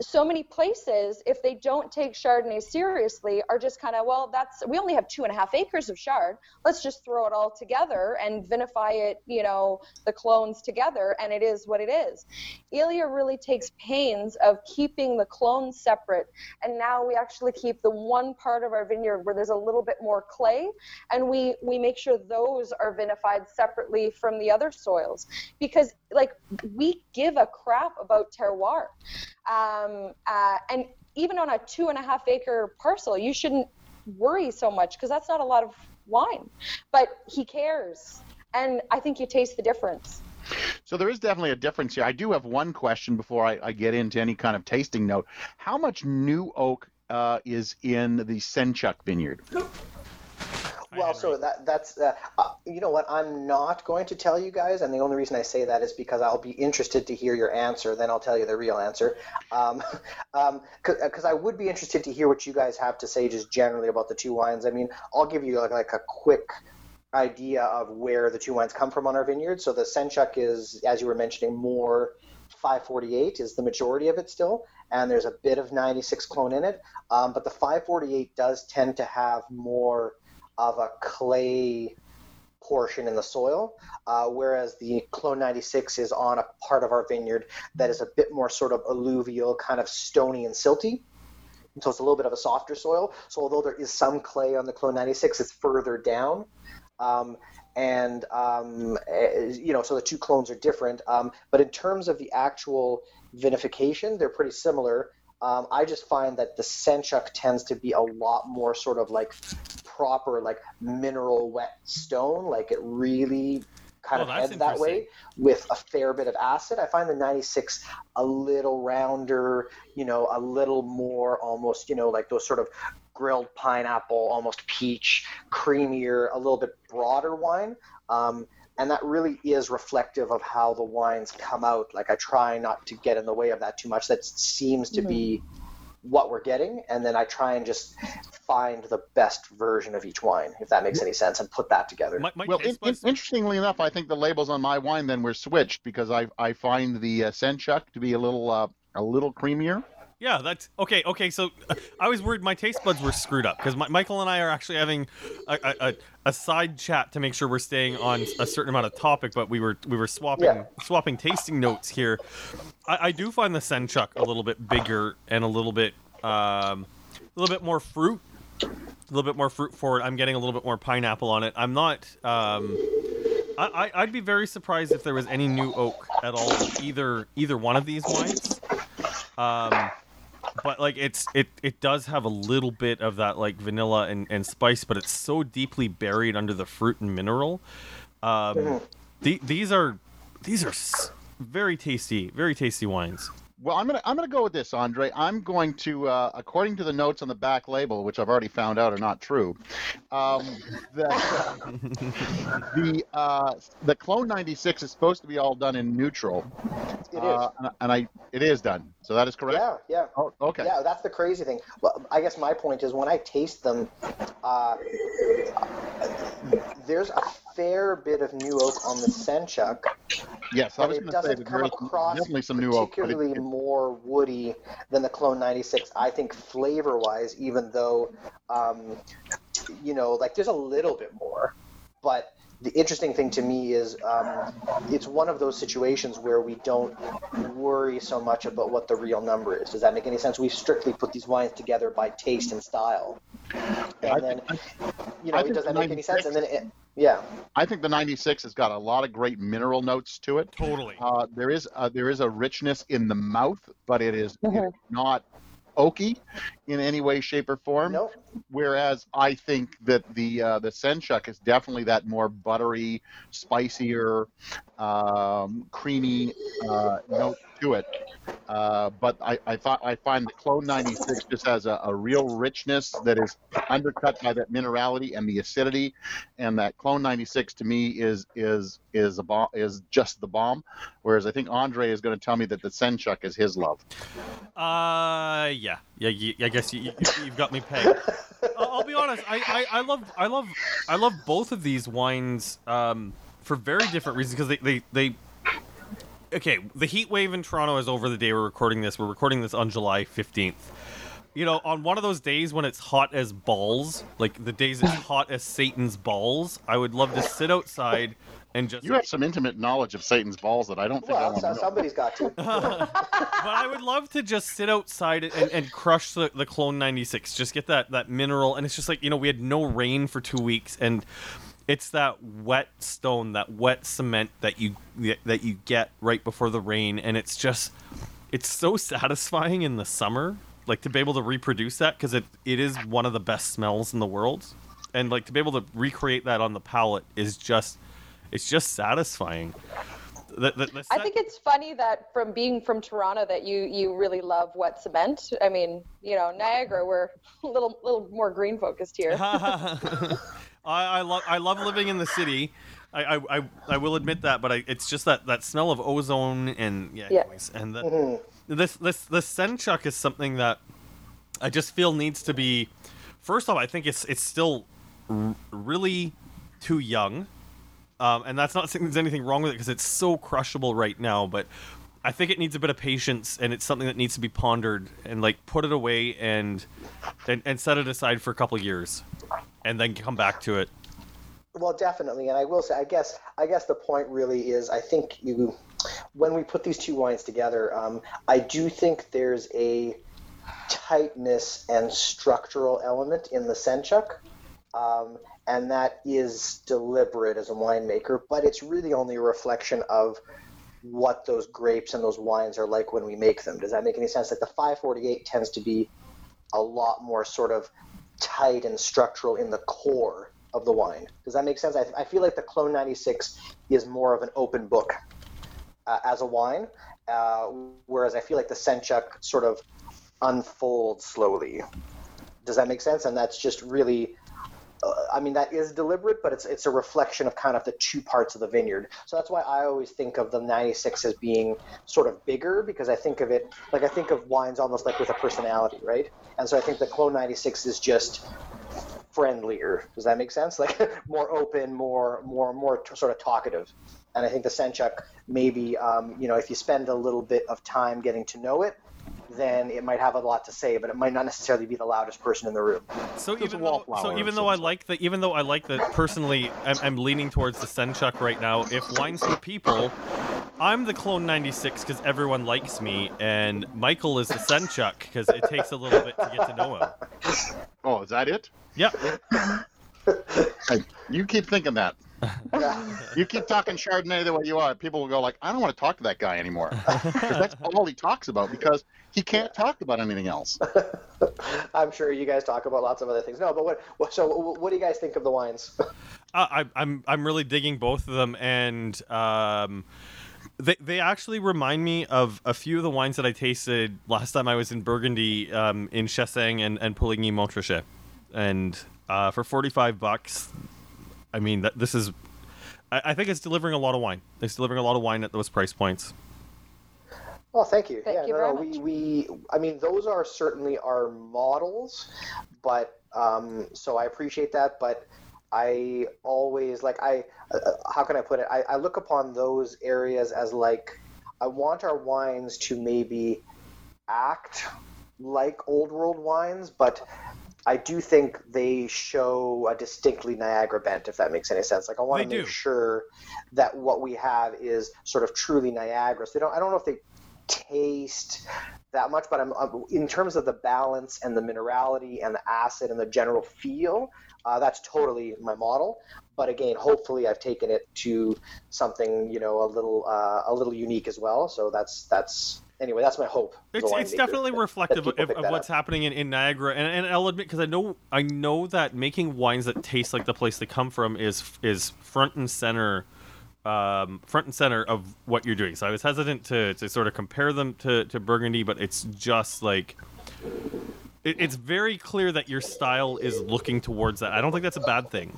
so many places, if they don't take Chardonnay seriously, are just kind of, well, that's we only have two and a half acres of Chard. Let's just throw it all together and vinify it, you know, the clones together, and it is what it is. Ilya really takes pains of keeping the clones separate, and now we actually keep the one part of our vineyard where there's a little bit more clay, and we we make sure those are vinified separately from the other soils because, like, we give a crap about terroir. Um, uh, and even on a two and a half acre parcel, you shouldn't worry so much because that's not a lot of wine. But he cares. And I think you taste the difference. So there is definitely a difference here. I do have one question before I, I get into any kind of tasting note. How much new oak uh, is in the Senchuk vineyard? Well, so that that's uh, uh, you know what I'm not going to tell you guys, and the only reason I say that is because I'll be interested to hear your answer. Then I'll tell you the real answer, um, um, because I would be interested to hear what you guys have to say just generally about the two wines. I mean, I'll give you like, like a quick idea of where the two wines come from on our vineyard. So the Senchuk is, as you were mentioning, more 548 is the majority of it still, and there's a bit of 96 clone in it. Um, but the 548 does tend to have more of a clay portion in the soil, uh, whereas the Clone 96 is on a part of our vineyard that is a bit more sort of alluvial, kind of stony and silty. So it's a little bit of a softer soil. So although there is some clay on the Clone 96, it's further down. Um, and um, eh, you know, so the two clones are different. Um, but in terms of the actual vinification, they're pretty similar. Um, I just find that the Senchuk tends to be a lot more sort of like proper like mineral wet stone. Like it really kind Oh, of that's heads that way with a fair bit of acid. I find the 96 a little rounder, you know, a little more almost, you know, like those sort of grilled pineapple, almost peach, creamier, a little bit broader wine. Um, and that really is reflective of how the wines come out. Like I try not to get in the way of that too much. That seems to be what we're getting, and then I try and just find the best version of each wine, if that makes any sense, and put that together. My, my Well, in, in, interestingly enough, I think the labels on my wine then were switched because I I find the uh, Senchuk to be a little uh, a little creamier. Yeah, that's okay. Okay, so uh, I was worried my taste buds were screwed up because Michael and I are actually having a, a, a, a side chat to make sure we're staying on a certain amount of topic, but we were we were swapping Yeah. swapping tasting notes here. I, I do find the Senchuk a little bit bigger and a little bit Um, a little bit more fruit, a little bit more fruit forward. I'm getting a little bit more pineapple on it. I'm not. Um, I, I, I'd be very surprised if there was any new oak at all either either one of these wines. Um, but like it's it it does have a little bit of that like vanilla and, and spice, but it's so deeply buried under the fruit and mineral. Um, the, these are these are very tasty, very tasty wines. Well, I'm gonna I'm gonna go with this, Andre. I'm going to, uh, according to the notes on the back label, which I've already found out are not true, um, that uh, the uh, the Clone 96 is supposed to be all done in neutral. It is. Uh, and, and I it is done. So that is correct. Yeah, yeah. Oh, okay. Yeah, that's the crazy thing. Well, I guess my point is when I taste them, uh, there's a fair bit of new oak on the Senchuk, Yes, I was going to say that there is definitely some new oak. but it- particularly it- more woody than the Clone 96. I think flavor-wise, even though, um, you know, like there's a little bit more, but the interesting thing to me is um, it's one of those situations where we don't worry so much about what the real number is. Does that make any sense? We've strictly put these wines together by taste and style. I And then, think- you know, I does that make any sense? And then, it, yeah, I think the 96 has got a lot of great mineral notes to it. Totally. Uh, there is uh, there is a richness in the mouth, but it is, it Mm-hmm. is not oaky in any way, shape, or form. no, Whereas I think that the uh, the Senchuk is definitely that more buttery, spicier, um, creamy uh, note to it. Uh, but I, I thought I find the Clone 96 just has a, a real richness that is undercut by that minerality and the acidity, and that Clone 96 to me is is is a bomb is just the bomb. Whereas I think Andre is going to tell me that the Senchuk is his love. Uh, yeah, yeah. you- I guess you, you, you've got me pegged. I'll, I'll be honest. I, I, I love, I love, I love both of these wines um, for very different reasons because they, they, they. Okay, the heat wave in Toronto is over the day we're recording this. We're recording this on July fifteenth. You know, on one of those days when it's hot as balls, like the days it's hot as Satan's balls, I would love to sit outside and just You have some intimate knowledge of Satan's balls that I don't think I well, want so, to know. somebody's got to. but I would love to just sit outside and, and crush the, the Clone 96. Just get that, that mineral. And it's just like, you know, we had no rain for two weeks. And it's that wet stone, that wet cement that you that you get right before the rain. And it's just, it's so satisfying in the summer. Like to be able to reproduce that because it, it is one of the best smells in the world. And like to be able to recreate that on the palate is just, it's just satisfying. The, the, the I think it's funny that from being from Toronto that you you really love wet cement. I mean, you know, Niagara we're a little little more green focused here. I, I love I love living in the city. I, I, I, I will admit that, but I, it's just that, that smell of ozone and yeah, Yeah. anyways, and the, mm-hmm. This this this Senchuk is something that I just feel needs to be. First off, I think it's it's still r- really too young, um, and that's not saying there's anything wrong with it because it's so crushable right now. But I think it needs a bit of patience, and it's something that needs to be pondered and like put it away and and, and set it aside for a couple years, and then come back to it. Well, definitely, and I will say, I guess, I guess the point really is, I think you, when we put these two wines together, um, I do think there's a tightness and structural element in the Senchuk, um, and that is deliberate as a winemaker, but it's really only a reflection of what those grapes and those wines are like when we make them. Does that make any sense? Like the 548 tends to be a lot more sort of tight and structural in the core of the wine. Does that make sense? I, I feel like the Clone 96 is more of an open book uh, as a wine, uh, whereas I feel like the Senchuk sort of unfolds slowly. Does that make sense? And that's just really, uh, I mean, that is deliberate, but it's it's a reflection of kind of the two parts of the vineyard. So that's why I always think of the 96 as being sort of bigger because I think of it like I think of wines almost like with a personality, right? And so I think the Clone 96 is just friendlier. Does that make sense? Like more open, more more more t- sort of talkative. And I think the Senchuk maybe um, you know if you spend a little bit of time getting to know it, then it might have a lot to say, but it might not necessarily be the loudest person in the room. So It's even though, so even though I like the even though I like that personally, I'm, I'm leaning towards the Senchuk right now. If wines for people, I'm the clone 96 because everyone likes me, and Michael is the Senchuk because it takes a little bit to get to know him. Oh, is that it? Yep. Hey, you keep thinking that. You keep talking Chardonnay the way you are. People will go like, I don't want to talk to that guy anymore." that's all he talks about because he can't talk about anything else. I'm sure you guys talk about lots of other things. No, but what? what so, what do you guys think of the wines? Uh, I, I'm I'm really digging both of them, and um, they they actually remind me of a few of the wines that I tasted last time I was in Burgundy, um, in Chassagne and and Puligny Montrachet, and uh, for 45 bucks, I mean that this is. I, I think it's delivering a lot of wine. It's delivering a lot of wine at those price points. Well, thank you. Thank yeah, you no, very no, much. we, we, I mean, those are certainly our models, but um, so I appreciate that. But I always like I, uh, how can I put it? I, I look upon those areas as like I want our wines to maybe act like old world wines, but I do think they show a distinctly Niagara bent, if that makes any sense. Like I want They to make do. sure that what we have is sort of truly Niagara. So they don't, I don't know if they taste that much, but I'm, I'm in terms of the balance and the minerality and the acid and the general feel. Uh, that's totally my model. But again, hopefully, I've taken it to something you know a little uh, a little unique as well. So that's that's anyway. That's my hope. It's, it's definitely that- reflective that of, of what's up. happening in, in Niagara, and, and I'll admit because I know I know that making wines that taste like the place they come from is is front and center, um, front and center of what you're doing. So I was hesitant to, to sort of compare them to, to Burgundy, but it's just like it, it's very clear that your style is looking towards that. I don't think that's a bad thing.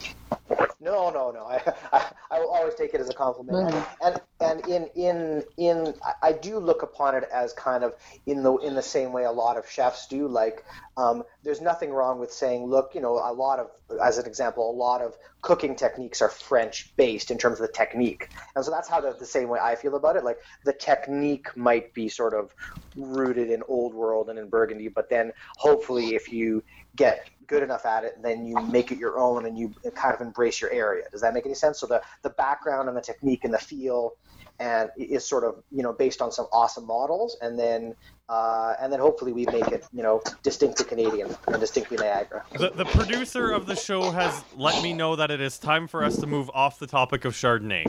No, no, no. I, I, I will always take it as a compliment. And, and and in in in I- do look upon it as kind of in the in the same way a lot of chefs do. Like, um, there's nothing wrong with saying, look, you know, a lot of, as an example, a lot of cooking techniques are French based in terms of the technique, and so that's how the, the same way I feel about it. Like, the technique might be sort of rooted in old world and in Burgundy, but then hopefully, if you get good enough at it, then you make it your own and you kind of embrace your area. Does that make any sense? So the the background and the technique and the feel and is sort of you know based on some awesome models, and then uh, and then hopefully we make it you know distinctly Canadian and distinctly Niagara. The, the producer of the show has let me know that it is time for us to move off the topic of Chardonnay.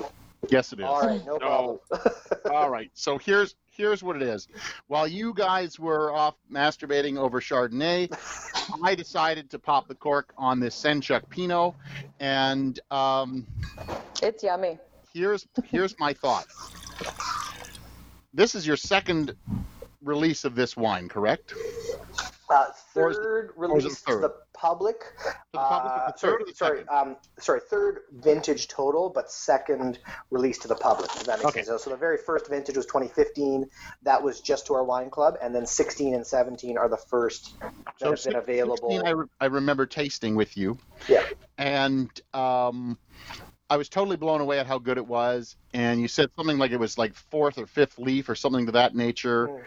Yes, it is. All right, no problem. All right. So here's here's what it is. While you guys were off masturbating over Chardonnay, I decided to pop the cork on this Senchuk Pinot, and um, It's yummy. here's here's my thought. This is your second release of this wine, correct? Uh, Or is it- third or is release third? the public. The public, Uh, sorry, sorry, um, sorry, third vintage total, but second release to the public. Does that make Okay. sense? So the very first vintage was 2015. That was just to our wine club, and then 16 and 17 are the first that have been available. I, re- I remember tasting with you. Yeah. And um, I was totally blown away at how good it was. And you said something like it was like fourth or fifth leaf or something to that nature. Mm.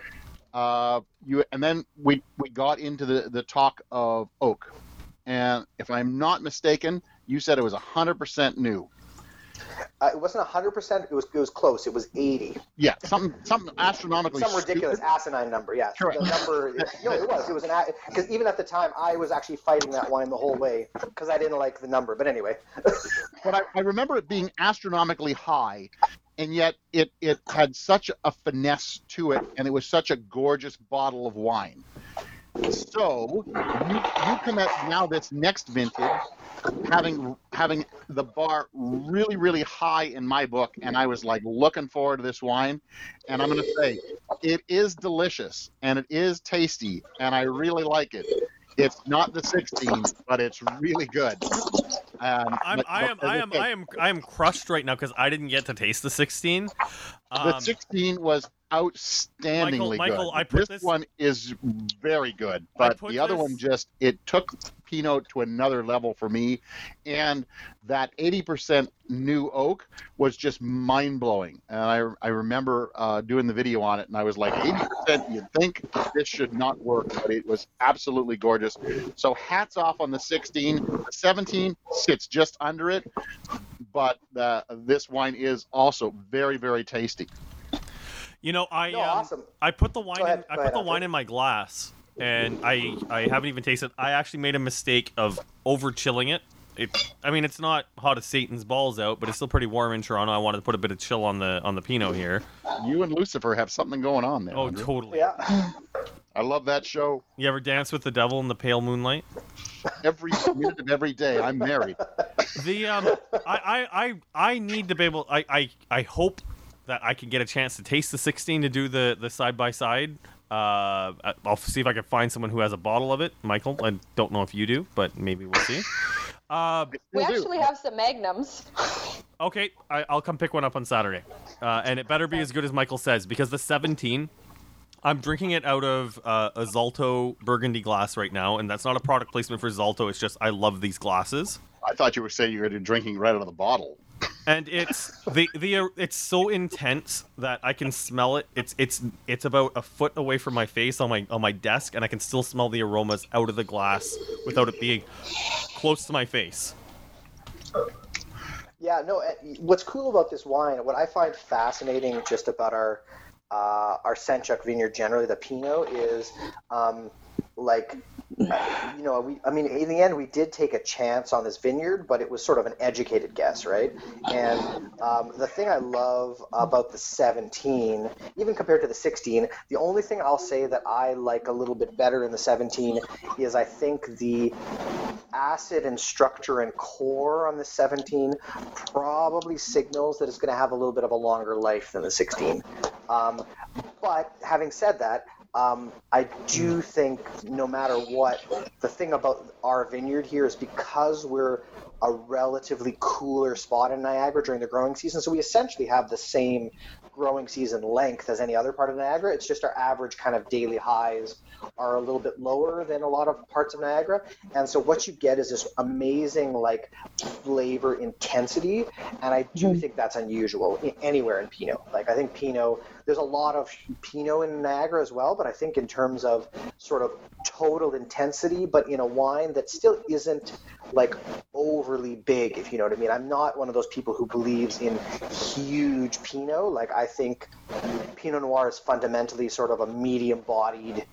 Uh, you and then we we got into the the talk of oak. And if I'm not mistaken, you said it was 100% new. Uh, it wasn't 100%. It was it was close. It was 80. Yeah, something something astronomically Some ridiculous stupid. asinine number. Yeah. Correct. The number. no, it was. It was an because even at the time I was actually fighting that wine the whole way because I didn't like the number. But anyway. but I, I remember it being astronomically high, and yet it, it had such a finesse to it, and it was such a gorgeous bottle of wine. So you, you come at now this next vintage, having having the bar really really high in my book, and I was like looking forward to this wine, and I'm going to say it is delicious and it is tasty, and I really like it. It's not the 16, but it's really good. Um, I'm, but- I am, I am, I am, I am crushed right now because I didn't get to taste the 16. The Um, 16 was outstandingly Michael, good. I put this, this- one is very good, but the other this- one just it took Pinot to another level for me, and that 80% new oak was just mind blowing. And I I remember uh, doing the video on it, and I was like, 80%. You'd think this should not work, but it was absolutely gorgeous. So hats off on the 16. 17 sits just under it, but uh, this wine is also very very tasty. You know, I No, um, awesome. I put the wine. Ahead, in, I put ahead, the Alfred. wine in my glass, and I I haven't even tasted. it. I actually made a mistake of over chilling it. It. I mean, it's not hot as Satan's balls out, but it's still pretty warm in Toronto. I wanted to put a bit of chill on the on the Pinot here. You and Lucifer have something going on there. Oh, Andrew. totally. Yeah. I love that show You ever dance with the devil in the pale moonlight? every minute of every day. I'm married. The um, I, I I I need to be able. I I I hope that I can get a chance to taste the 16 to do the the side by side. Uh, I'll see if I can find someone who has a bottle of it. Michael, I don't know if you do, but maybe we'll see. Uh, We Will do. actually have some magnums. okay, I, I'll come pick one up on Saturday, uh, and it better be as good as Michael says because the 17. I'm drinking it out of uh, a Zalto Burgundy glass right now, and that's not a product placement for Zalto. It's just I love these glasses. I thought you were saying you were drinking right out of the bottle. And it's the the it's so intense that I can smell it. It's it's it's about a foot away from my face on my on my desk, and I can still smell the aromas out of the glass without it being close to my face. Yeah, no. eh, What's cool about this wine, what I find fascinating just about our uh, our Senchuk vineyard generally, the Pinot, is um, like you know, we I mean, in the end, we did take a chance on this vineyard, but it was sort of an educated guess, right? And um, the thing I love about the 17, even compared to the 16, the only thing I'll say that I like a little bit better in the 17 is I think the acid and structure and core on the 17 probably signals that it's going to have a little bit of a longer life than the 16. Um, but having said that, um, I do think no matter what, the thing about our vineyard here is because we're a relatively cooler spot in Niagara during the growing season, so we essentially have the same growing season length as any other part of Niagara. It's just our average kind of daily highs are a little bit lower than a lot of parts of Niagara. And so what you get is this amazing like flavor intensity. And I do mm-hmm. think that's unusual anywhere in Pinot. Like I think Pinot, there's a lot of Pinot in Niagara as well, but I think in terms of sort of total intensity, but in a wine that still isn't like overly big, if you know what I mean. I'm not one of those people who believes in huge Pinot. Like I think Pinot Noir is fundamentally sort of a medium-bodied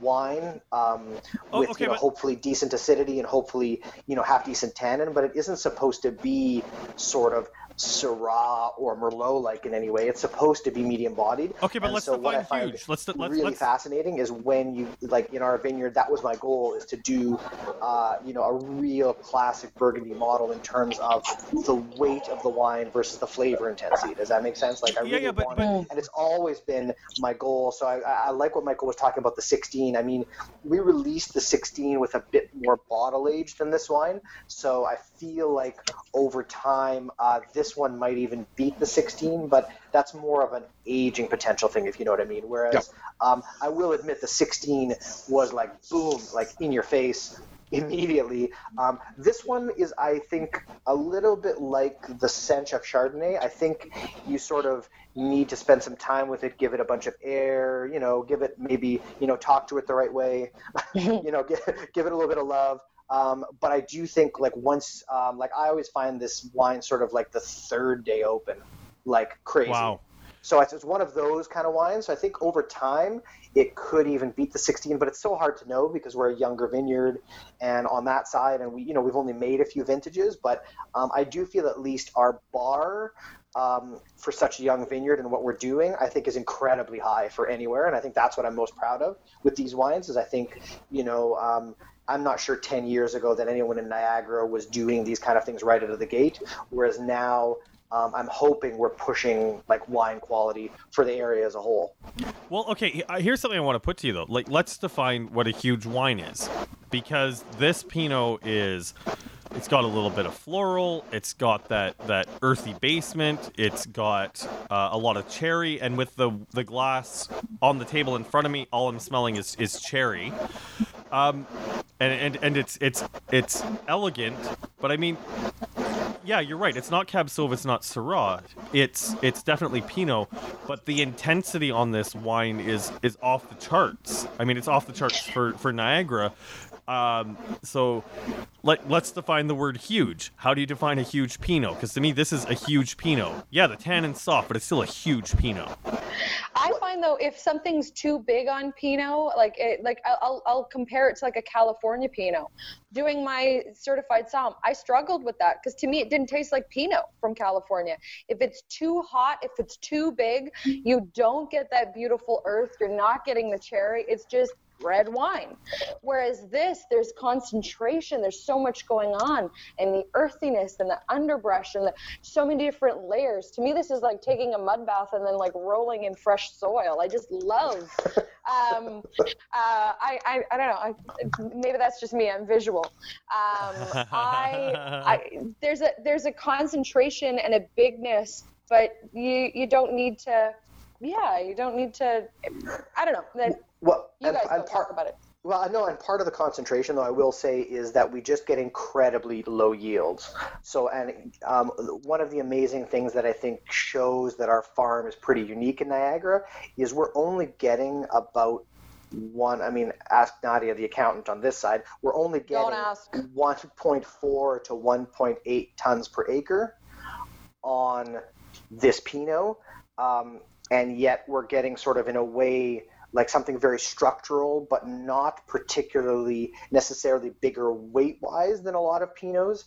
wine um, Oh, with okay, you know, but- hopefully decent acidity and hopefully you know half decent tannin, but it isn't supposed to be sort of Syrah or Merlot like in any way. It's supposed to be medium-bodied. Okay, but And let's so what I define find huge. Let's let's really let's. fascinating is when you like in our vineyard. That was my goal is to do, uh, you know, a real classic Burgundy model in terms of the weight of the wine versus the flavor intensity. Does that make sense? Like I Yeah, really yeah, but- wanted, and it's always been my goal. So I, I I like what Michael was talking about the 16. I mean, we released the 16 with a bit more bottle age than this wine, so I feel like over time uh, this one might even beat the 16, but that's more of an aging potential thing, if you know what I mean. Whereas um, I will admit the 16 was like boom, like in your face immediately. Um, this one is, I think, a little bit like the Senchuk Chardonnay. I think you sort of need to spend some time with it, give it a bunch of air, you know, give it maybe, you know, talk to it the right way, you know, give, give it a little bit of love. Um, but I do think like once, um, like I always find this wine sort of like the third day open, like crazy. Wow. So it's, it's one of those kind of wines. So I think over time it could even beat the 16, but it's so hard to know because we're a younger vineyard, and on that side, and we you know we've only made a few vintages, but um, I do feel at least our bar. Um, for such a young vineyard and what we're doing, I think is incredibly high for anywhere, and I think that's what I'm most proud of with these wines. Is I think, you know, um, I'm not sure 10 years ago that anyone in Niagara was doing these kind of things right out of the gate, whereas now um, I'm hoping we're pushing like wine quality for the area as a whole. Well, okay. uh, Here's something I want to put to you though. Like, let's define what a huge wine is, because this Pinot is. It's got a little bit of floral. It's got that that earthy basement. It's got uh, a lot of cherry, and with the the glass on the table in front of me, all I'm smelling is is cherry. Um, and and and it's it's it's elegant, but I mean, yeah, you're right. It's not Cab Sauv, it's not Syrah. It's it's definitely Pinot, but the intensity on this wine is is off the charts. I mean, it's off the charts for for Niagara. Um, so let, let's define the word huge. How do you define a huge Pinot? Because to me, this is a huge Pinot. Yeah, the tannin's soft, but it's still a huge Pinot. I find though, if something's too big on Pinot, like it, like I'll I'll compare it to like a California Pinot. Doing my certified somm, I struggled with that because to me it didn't taste like Pinot from California. If it's too hot, if it's too big, you don't get that beautiful earth. You're not getting the cherry. It's just red wine. Whereas this, there's concentration, there's so much going on, and the earthiness and the underbrush and the, so many different layers. To me, this is like taking a mud bath and then like rolling in fresh soil. I just love. Um, uh, I, I, I don't know. I, maybe that's just me. I'm visual. Um, I, I, there's a there's a concentration and a bigness, but you you don't need to. Yeah, you don't need to. I don't know. Well, you and, guys and part, talk about it. Well, I know, and part of the concentration, though, I will say, is that we just get incredibly low yields. So, and um, one of the amazing things that I think shows that our farm is pretty unique in Niagara is we're only getting about one. I mean, ask Nadia, the accountant, on this side. We're only getting ask. 1.4 to 1.8 tons per acre on this Pinot, um, and yet we're getting sort of in a way like something very structural, but not particularly necessarily bigger weight wise than a lot of Pinots.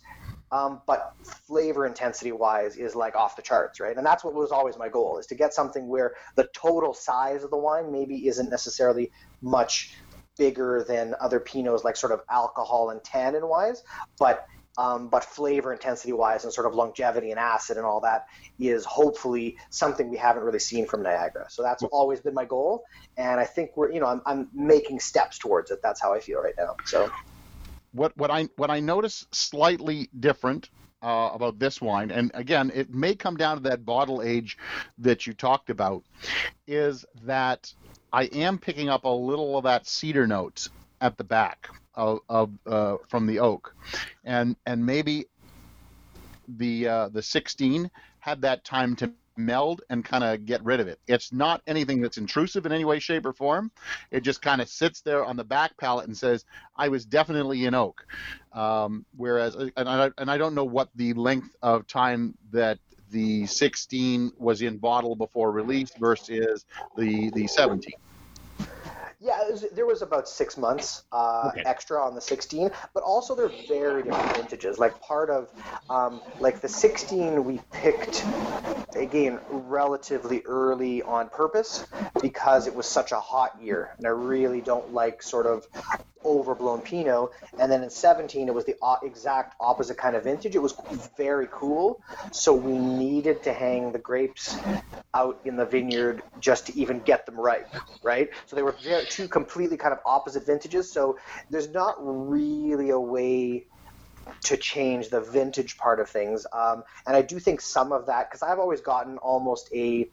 Um, but flavor intensity wise is like off the charts, right? And that's what was always my goal is to get something where the total size of the wine maybe isn't necessarily much bigger than other Pinots, like sort of alcohol and tannin wise, but um, but flavor intensity wise and sort of longevity and acid and all that is hopefully something we haven't really seen from Niagara. So that's always been my goal, and I think we're you know I'm, I'm making steps towards it. That's how I feel right now. So what what I what I notice slightly different uh, about this wine, and again, it may come down to that bottle age that you talked about, is that I am picking up a little of that cedar notes at the back of, of uh, from the oak, and and maybe the uh, the 16 had that time to meld and kind of get rid of it. It's not anything that's intrusive in any way, shape, or form. It just kind of sits there on the back palate and says, "I was definitely in oak." Um, whereas, and I, and I don't know what the length of time that the 16 was in bottle before release versus the the 17. Yeah, it was, there was about six months uh, Okay. extra on the 16, but also they're very different vintages. Like part of, um, like the 16 we picked again relatively early on purpose because it was such a hot year, and I really don't like sort of overblown Pinot. And then in 17, it was the exact opposite kind of vintage. It was very cool, so we needed to hang the grapes out in the vineyard just to even get them ripe, right? So they were very, two completely kind of opposite vintages. So there's not really a way to change the vintage part of things. Um, and I do think some of that, because I've always gotten almost a,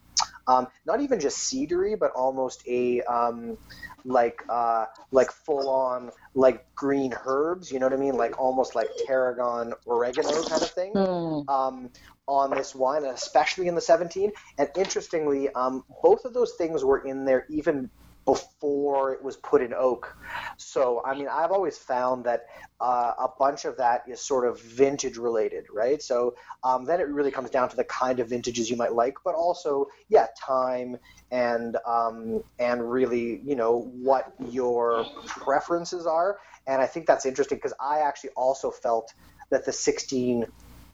um, not even just cedary, but almost a, um, like uh, like full on like green herbs, you know what I mean? Like almost like tarragon, oregano kind of thing um, on this wine, and especially in the 17. And interestingly, um, both of those things were in there even before it was put in oak. So, I mean, I've always found that uh, a bunch of that is sort of vintage related, right? So um, then it really comes down to the kind of vintages you might like, but also, yeah, time and um, and really, you know, what your preferences are. And I think that's interesting because I actually also felt that the 16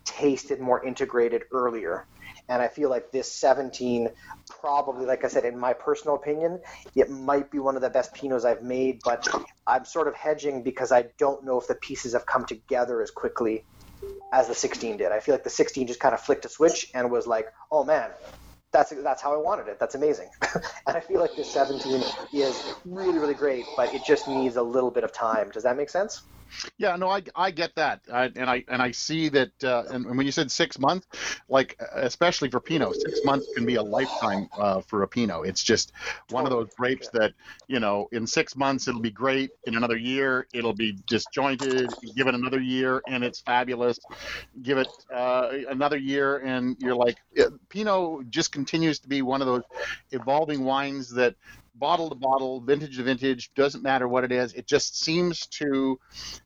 tasted more integrated earlier. And I feel like this 17, probably, like I said, in my personal opinion, it might be one of the best Pinots I've made, but I'm sort of hedging because I don't know if the pieces have come together as quickly as the 16 did. I feel like the 16 just kind of flicked a switch and was like, oh man, that's that's how I wanted it. That's amazing. and I feel like this 17 is really really great, but it just needs a little bit of time. Does that make sense? Yeah, no, I, I get that, I, and I and I see that. Uh, and, and when you said six months, like especially for Pinot, six months can be a lifetime uh, for a Pinot. It's just one of those grapes that you know, in six months it'll be great. In another year, it'll be disjointed. Give it another year, and it's fabulous. Give it uh, another year, and you're like, Pinot just continues to be one of those evolving wines that bottle to bottle, vintage to vintage, doesn't matter what it is. It just seems to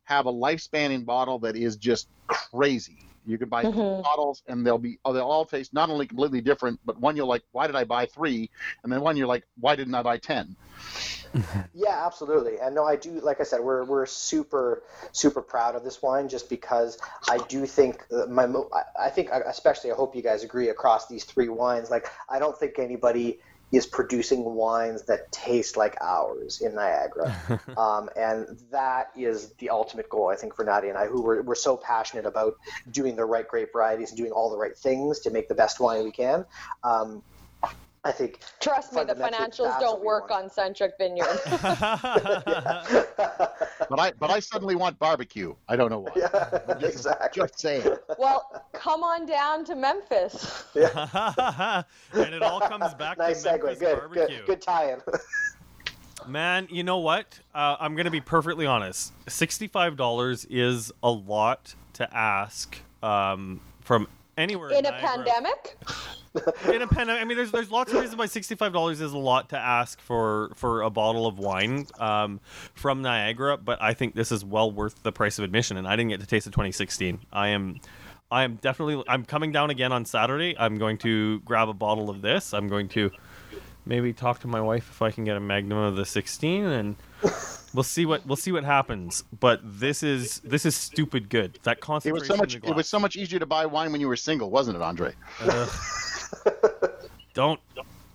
have a lifespan in bottle that is just crazy. You can buy mm-hmm. bottles and they'll be oh, they'll all taste not only completely different, but one you're like, why did I buy three? And then one you're like, why didn't I buy ten? yeah, absolutely. And no, I do. Like I said, we're we're super super proud of this wine just because I do think my I think especially I hope you guys agree across these three wines. Like I don't think anybody is producing wines that taste like ours in Niagara. um, and that is the ultimate goal, I think, for Nadia and I, who were, we're so passionate about doing the right grape varieties and doing all the right things to make the best wine we can. Um, I think. Trust me, the financials don't work on Senchuk Vineyard. but I but I suddenly want barbecue. I don't know why. Yeah, just, exactly. Just saying. Well, come on down to Memphis. Yeah. and it all comes back nice to segue. Memphis good, barbecue. Good, good tie-in. Man, you know what? Uh, I'm gonna be perfectly honest. Sixty-five dollars is a lot to ask um, from anywhere in, in a pandemic. in a pandemic, I mean, there's there's lots of reasons why sixty-five dollars is a lot to ask for for a bottle of wine um, from Niagara, but I think this is well worth the price of admission. And I didn't get to taste the 2016. I am. I am definitely. I'm coming down again on Saturday. I'm going to grab a bottle of this. I'm going to maybe talk to my wife if I can get a Magnum of the 16, and we'll see what we'll see what happens. But this is this is stupid good. That concentration. It was so much. It was so much easier to buy wine when you were single, wasn't it, Andre? Uh, don't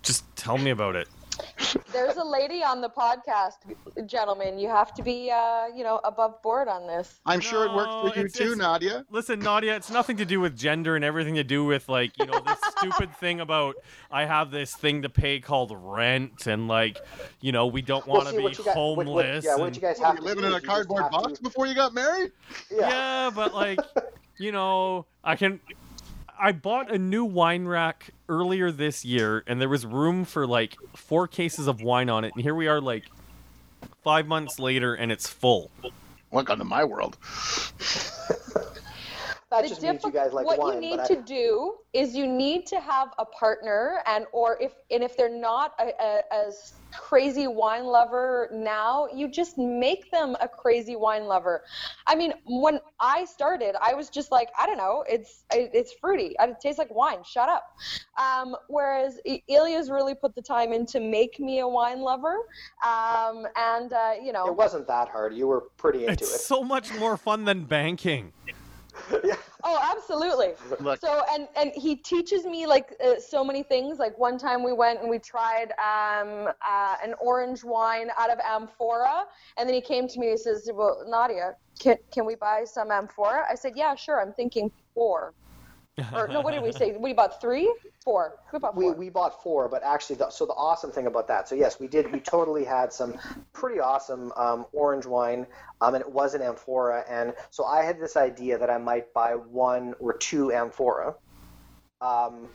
just tell me about it. There's a lady on the podcast, gentlemen. You have to be, uh, you know, above board on this. I'm no, sure it works for you too, Nadia. Listen, Nadia, it's nothing to do with gender and everything to do with like, you know, this stupid thing about I have this thing to pay called rent and like, you know, we don't want to well, be got, homeless. What, what, yeah, what you guys have you living in a cardboard box to... before you got married? Yeah, yeah but like, you know, I can I bought a new wine rack earlier this year, and there was room for like four cases of wine on it, and here we are, like five months later, and it's full. Welcome to my world. that just means you guys like what wine, you need I... to do is you need to have a partner, and or if and if they're not a, a, as crazy wine lover now, you just make them a crazy wine lover. I mean, when I started, I was just like, I don't know, it's it's fruity, it tastes like wine. Shut up. Um, whereas Ilya's really put the time in to make me a wine lover, um, and uh, you know, it wasn't that hard. You were pretty into it's it. It's so much more fun than banking. yeah. Oh, absolutely. Look. So and and he teaches me like uh, so many things. Like one time we went and we tried um, uh, an orange wine out of amphora, and then he came to me and he says, "Well, Nadia, can can we buy some amphora?" I said, "Yeah, sure. I'm thinking four or no, what did we say? We bought three, four. We bought four. We, we bought four, but actually, the, so the awesome thing about that, so yes, we did. We totally had some pretty awesome um, orange wine, um, and it was an amphora. And so I had this idea that I might buy one or two amphora um,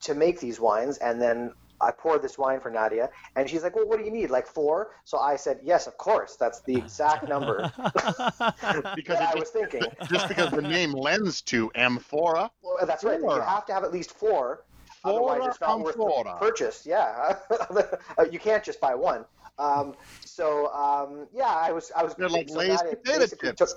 to make these wines, and then I poured this wine for Nadia, and she's like, "Well, what do you need? Like four? So I said, "Yes, of course. That's the exact number." because I just, was thinking, just because the name lends to amphora. Well, that's right. You have to have at least four. Otherwise, it's not worth the purchase. Yeah, you can't just buy one. Um, so um, yeah, I was I was. They're like so Lay's potato chips. Took...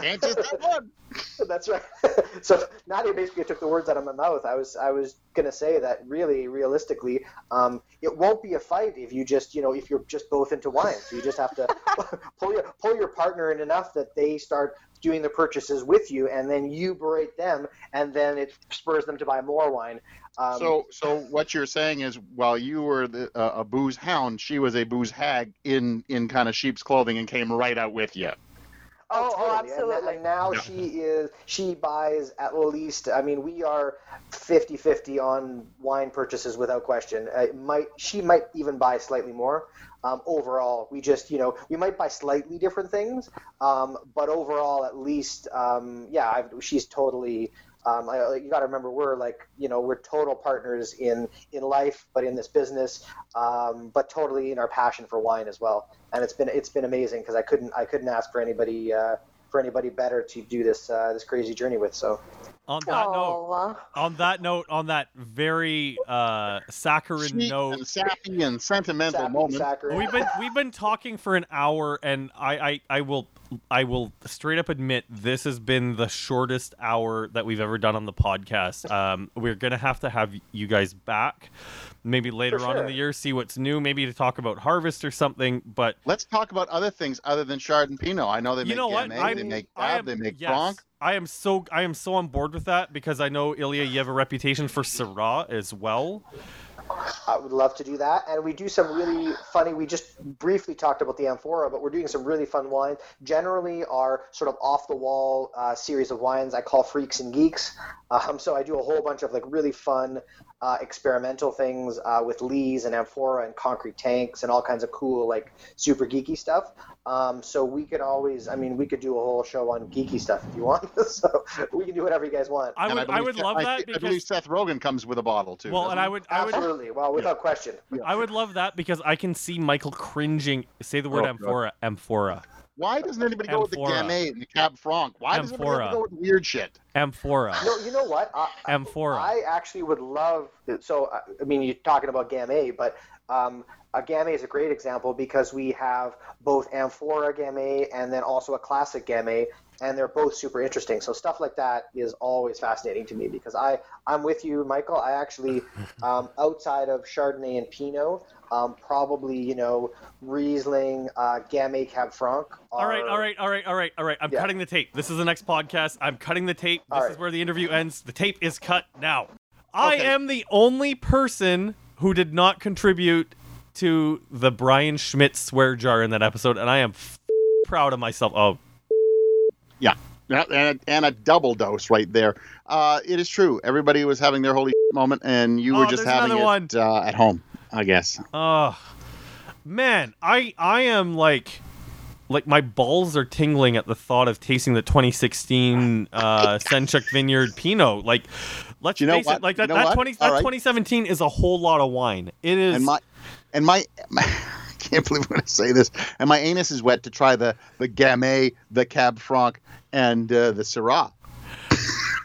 Can't just one. That's right. so Nadia basically took the words out of my mouth. I was I was gonna say that really realistically, um, it won't be a fight if you just you know if you're just both into wine. So you just have to pull your pull your partner in enough that they start doing the purchases with you, and then you berate them, and then it spurs them to buy more wine. Um, so, so what you're saying is, while you were the, uh, a booze hound, she was a booze hag in in kind of sheep's clothing and came right out with you. Oh, oh, absolutely. And, and now yeah. she is she buys at least. I mean, we are 50-50 on wine purchases without question. Uh, might she might even buy slightly more. um, overall, we just, you know, we might buy slightly different things, um, but overall, at least, um, yeah, I've, she's totally. Um, I, you got to remember, we're like, you know, we're total partners in in life, but in this business, um, but totally in our passion for wine as well. And it's been it's been amazing because I couldn't I couldn't ask for anybody uh, for anybody better to do this uh, this crazy journey with. So On that note, on that note, on that very uh, saccharine Sweet note, and sappy and sentimental Sappy, moment. saccharine. we've been we've been talking for an hour, and I, I I will I will straight up admit this has been the shortest hour that we've ever done on the podcast. Um, we're gonna have to have you guys back, maybe later on in the year, see what's new, maybe to talk about harvest or something. But Let's talk about other things other than Chard and Pinot. I know they you make know what? Gamay, they make I am- they make yes. I am so I am so on board with that because I know Ilya, you have a reputation for Syrah as well. I would love to do that. And we do some really funny, we just briefly talked about the Amphora, but we're doing some really fun wines. Generally, our sort of off the wall uh, series of wines I call Freaks and Geeks. Um, so I do a whole bunch of like really fun uh, experimental things uh, with lees and amphora and concrete tanks and all kinds of cool, like super geeky stuff. Um, so we could always, I mean, we could do a whole show on geeky stuff if you want. so we can do whatever you guys want. I would I, believe would Seth- love I, that thi- I believe Seth Rogen comes with a bottle too. well, and? I would I would Absolutely. Well, without question. I would love that because I can see Michael cringing. Say the word Oh, God. amphora. Amphora. Why doesn't anybody go with the Amphora. Gamay and the Cab Franc? Why does everybody have Amphora. to go with weird shit? Amphora. No, you know what? I, Amphora. I actually would love. So, I- I mean, you're talking about Gamay, but um, a Gamay is a great example because we have both Amphora Gamay and then also a classic Gamay, and they're both super interesting. So stuff like that is always fascinating to me because I I'm with you, Michael. I actually um, outside of Chardonnay and Pinot. Um, probably, you know, Riesling, uh, Gamay, Cab Franc. all right, are- all right, all right, all right, all right. I'm Yeah. cutting the tape. This is the next podcast. I'm cutting the tape. This All is where the interview ends. The tape is cut now. I am the only person who did not contribute to the Brian Schmidt swear jar in that episode, and I am f- proud of myself. Oh, Yeah, and a, and a double dose right there. Uh, it is true. Everybody was having their holy moment, and you were Oh, just having it uh, at home, I guess. Oh, man, I I am like like my balls are tingling at the thought of tasting the 2016 uh Senchuk Vineyard Pinot. Like let's You know face what? it, like You that, know that what? 20 that right. 2017 is a whole lot of wine. It is And my and my, my I can't believe I'm going to say this. And my anus is wet to try the the Gamay, the Cab Franc, and uh, the Syrah.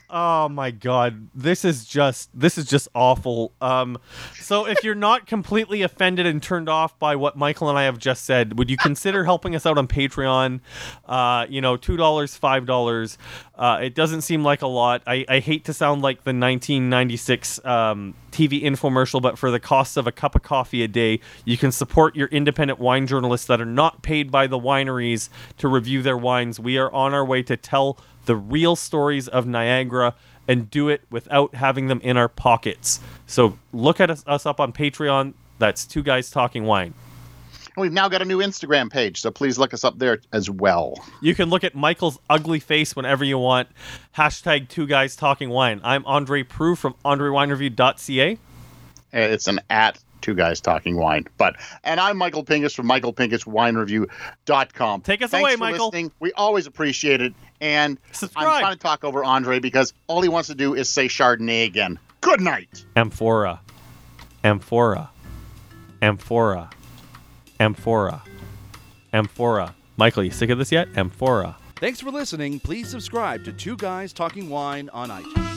Oh my god, this is just this is just awful. Um, so if you're not completely offended and turned off by what Michael and I have just said, would you consider helping us out on Patreon? Uh, you know, two dollars, five dollars. Uh, it doesn't seem like a lot. I, I hate to sound like the 1996 um, TV infomercial, but for the cost of a cup of coffee a day, you can support your independent wine journalists that are not paid by the wineries to review their wines. We are on our way to tell the real stories of Niagara and do it without having them in our pockets. So look at us, us up on Patreon. That's Two Guys Talking Wine. And we've now got a new Instagram page, so please look us up there as well. You can look at Michael's ugly face whenever you want. Hashtag Two Guys Talking Wine. I'm Andre Proulx from AndreWineReview.ca. Uh, It's an at two guys talking wine. But and I'm Michael Pinkus from MichaelPinkusWineReview.com. Take us Thanks away, for Michael. listening. We always appreciate it. And Subscribe. I'm trying to talk over Andre because all he wants to do is say Chardonnay again. Good night. Amphora. Amphora. Amphora. Amphora. Amphora. Michael, you sick of this yet? Amphora. Thanks for listening. Please subscribe to Two Guys Talking Wine on iTunes.